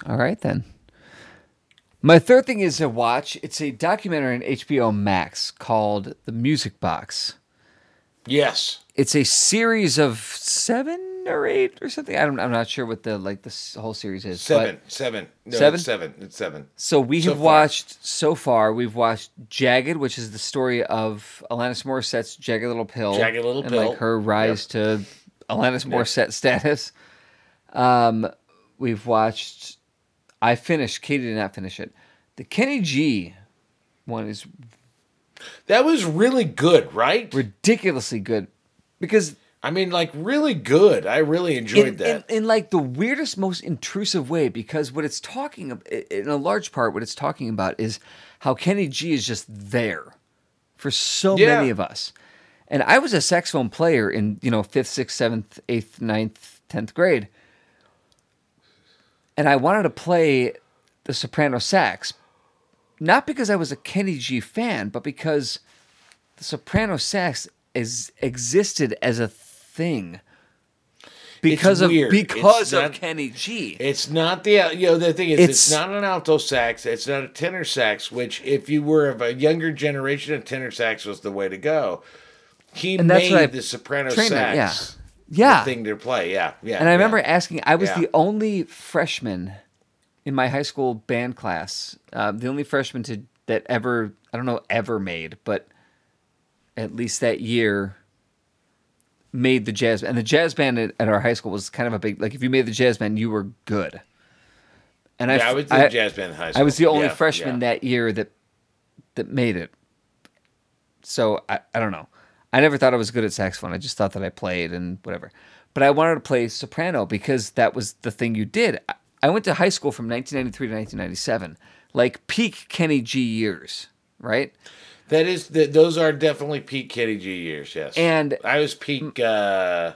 Speaker 1: All right then. My third thing is a watch. It's a documentary on HBO Max called The Music Box.
Speaker 2: Yes.
Speaker 1: It's a series of seven or eight or something. I don't, I'm not sure what the like the whole series is.
Speaker 2: Seven. seven. No,
Speaker 1: Seven?
Speaker 2: It's seven. It's seven.
Speaker 1: So we
Speaker 2: So
Speaker 1: have
Speaker 2: far.
Speaker 1: watched so far. We've watched Jagged, which is the story of Alanis Morissette's Jagged Little Pill,
Speaker 2: Jagged Little
Speaker 1: and
Speaker 2: Pill.
Speaker 1: like her rise to Alanis Morissette status. Um, we've watched. I finished. Katie did not finish it. The Kenny G one is
Speaker 2: That was really good, right?
Speaker 1: ridiculously good because
Speaker 2: I mean, like really good. I really enjoyed
Speaker 1: in,
Speaker 2: that.
Speaker 1: In, in like the weirdest, most intrusive way, because what it's talking about, in a large part, what it's talking about is how Kenny G is just there for so
Speaker 2: Yeah.
Speaker 1: many of us. And I was a saxophone player in, you know, fifth, sixth, seventh, eighth, ninth, tenth grade. And I wanted to play the soprano sax, not because I was a Kenny G fan, but because the soprano sax is existed as a thing because of
Speaker 2: weird.
Speaker 1: because
Speaker 2: It's
Speaker 1: of
Speaker 2: not-
Speaker 1: Kenny G.
Speaker 2: It's not the you know the thing is it's,
Speaker 1: It's-
Speaker 2: not an alto sax. It's not a tenor sax. Which if you were of a younger generation, a tenor sax was the way to go. He
Speaker 1: And I
Speaker 2: made the soprano sax
Speaker 1: yeah. yeah,
Speaker 2: thing to play. Yeah, yeah.
Speaker 1: and I
Speaker 2: yeah.
Speaker 1: remember asking. I was
Speaker 2: Yeah.
Speaker 1: the only freshman in my high school band class. Uh, the only freshman to that ever I don't know ever made, but at least that year made the jazz band. and the jazz band at, at our high school was kind of a big like if you made the jazz band you were good. And
Speaker 2: Yeah, I,
Speaker 1: f-
Speaker 2: was in jazz band in high school.
Speaker 1: I was the only
Speaker 2: Yeah,
Speaker 1: freshman
Speaker 2: yeah.
Speaker 1: that year that that made it. So I, I don't know. I never thought I was good at saxophone. I just thought that I played and whatever. But I wanted to play soprano because that was the thing you did. I, I went to high school from 1993 to 1997, like peak Kenny G years, right?
Speaker 2: That is that. Those are definitely peak Kenny G years. Yes,
Speaker 1: And-
Speaker 2: I was peak. uh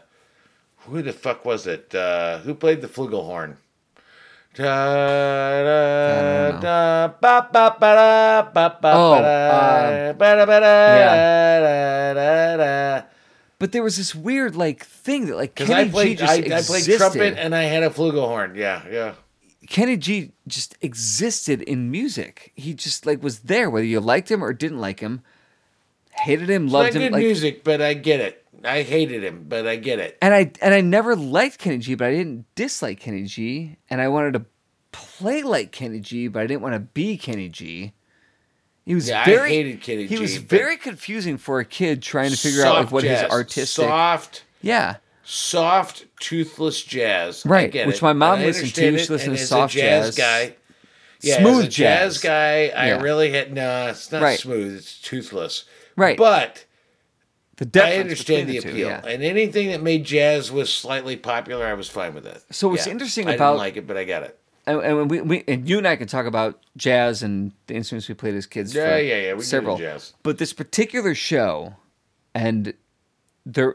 Speaker 2: Who the fuck was it? Uh Who played the flugelhorn?
Speaker 1: Oh. But there was this weird like thing that like Kenny
Speaker 2: I played,
Speaker 1: G just
Speaker 2: I, I played trumpet and I had a flugelhorn. Yeah, yeah.
Speaker 1: Kenny G just existed in music. He just like was there, whether you liked him or didn't like him, hated him, loved him.
Speaker 2: good
Speaker 1: Like,
Speaker 2: music, but I get it. I hated him, but I get it.
Speaker 1: and I and I never liked Kenny G, but I didn't dislike Kenny G, and I wanted to play like Kenny G, but I didn't want to be Kenny G. He was
Speaker 2: Yeah, I
Speaker 1: very
Speaker 2: hated Kenny
Speaker 1: He
Speaker 2: G,
Speaker 1: was very confusing for a kid trying to figure out like what his artistic.
Speaker 2: soft.
Speaker 1: Yeah,
Speaker 2: soft, toothless jazz. I
Speaker 1: Right, which
Speaker 2: it.
Speaker 1: my mom listened to. She listened
Speaker 2: and
Speaker 1: to soft
Speaker 2: a jazz,
Speaker 1: jazz.
Speaker 2: guy. Yeah,
Speaker 1: Smooth
Speaker 2: jazz,
Speaker 1: jazz.
Speaker 2: guy, I
Speaker 1: Yeah.
Speaker 2: really had no. It's not
Speaker 1: Right.
Speaker 2: smooth. It's toothless.
Speaker 1: Right.
Speaker 2: But
Speaker 1: the
Speaker 2: I understand the
Speaker 1: between two,
Speaker 2: appeal,
Speaker 1: yeah.
Speaker 2: and anything that made jazz was slightly popular, I was fine with it.
Speaker 1: So what's interesting
Speaker 2: I
Speaker 1: about-
Speaker 2: didn't like it, but I got it.
Speaker 1: and, and we, we and you and I can talk about jazz and the instruments we played as kids.
Speaker 2: Yeah,
Speaker 1: for
Speaker 2: yeah, yeah, we
Speaker 1: several.
Speaker 2: jazz.
Speaker 1: But this particular show, and there,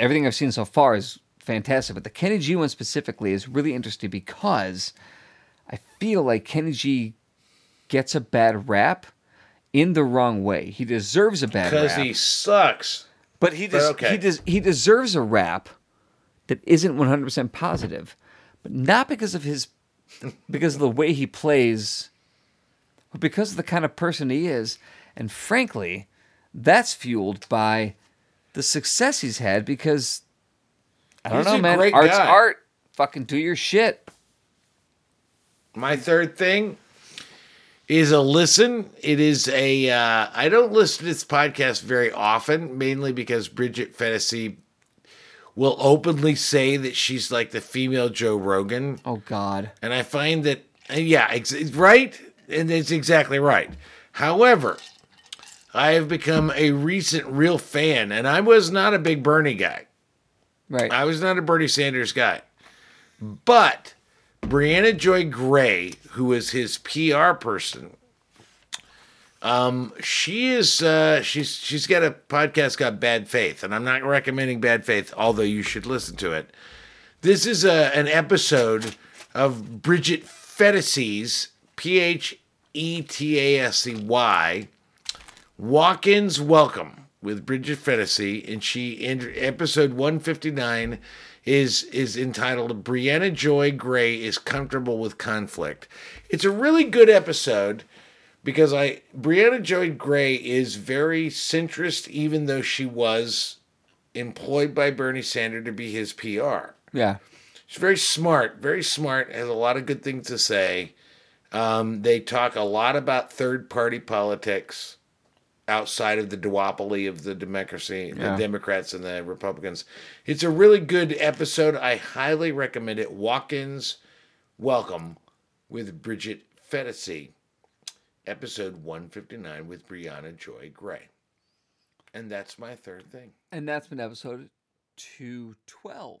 Speaker 1: everything I've seen so far is fantastic. But the Kenny G one specifically is really interesting because I feel like Kenny G gets a bad rap in the wrong way. He deserves a bad
Speaker 2: Because
Speaker 1: rap.
Speaker 2: he sucks.
Speaker 1: But he des-
Speaker 2: okay.
Speaker 1: he des- he deserves a rap that isn't 100% positive, but not because of his because of the way he plays, but because of the kind of person he is. And frankly, that's fueled by the success he's had because I don't
Speaker 2: He's
Speaker 1: know, man.
Speaker 2: great
Speaker 1: Art's
Speaker 2: guy.
Speaker 1: art. Fucking do your shit.
Speaker 2: My third thing is a listen. It is a. Uh, I don't listen to this podcast very often, mainly because Bridget Phetasy will openly say that she's like the female Joe Rogan,
Speaker 1: Oh God.
Speaker 2: and I find that yeah, ex- it's right, and it's exactly right. However, I have become a recent real fan, and I was not a big Bernie guy.
Speaker 1: Right.
Speaker 2: I was not a Bernie Sanders guy. But Brianna Joy Gray, who is his PR person, um, she is uh, she's she's got a podcast called Bad Faith, and I'm not recommending Bad Faith, although you should listen to it. This is a, an episode of Bridget Phetasy's P H E T A S C Y Walk-ins Welcome with Bridget Phetasy, and she in episode 159 is is entitled Brianna Joy Gray is comfortable with conflict. It's a really good episode because I Brianna Joy Gray is very centrist, even though she was employed by Bernie Sanders to be his PR.
Speaker 1: Yeah.
Speaker 2: She's very smart, very smart, has a lot of good things to say. Um, they talk a lot about third party politics outside of the duopoly of the democracy,
Speaker 1: Yeah.
Speaker 2: the Democrats and the Republicans. It's a really good episode. I highly recommend it. Walk-ins Welcome with Bridget Phetasy. Episode 159 with Brianna Joy Gray. And that's my third thing.
Speaker 1: And that's been episode 212.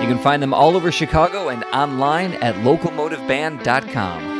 Speaker 1: You can find them all over Chicago and online at locomotiveband.com.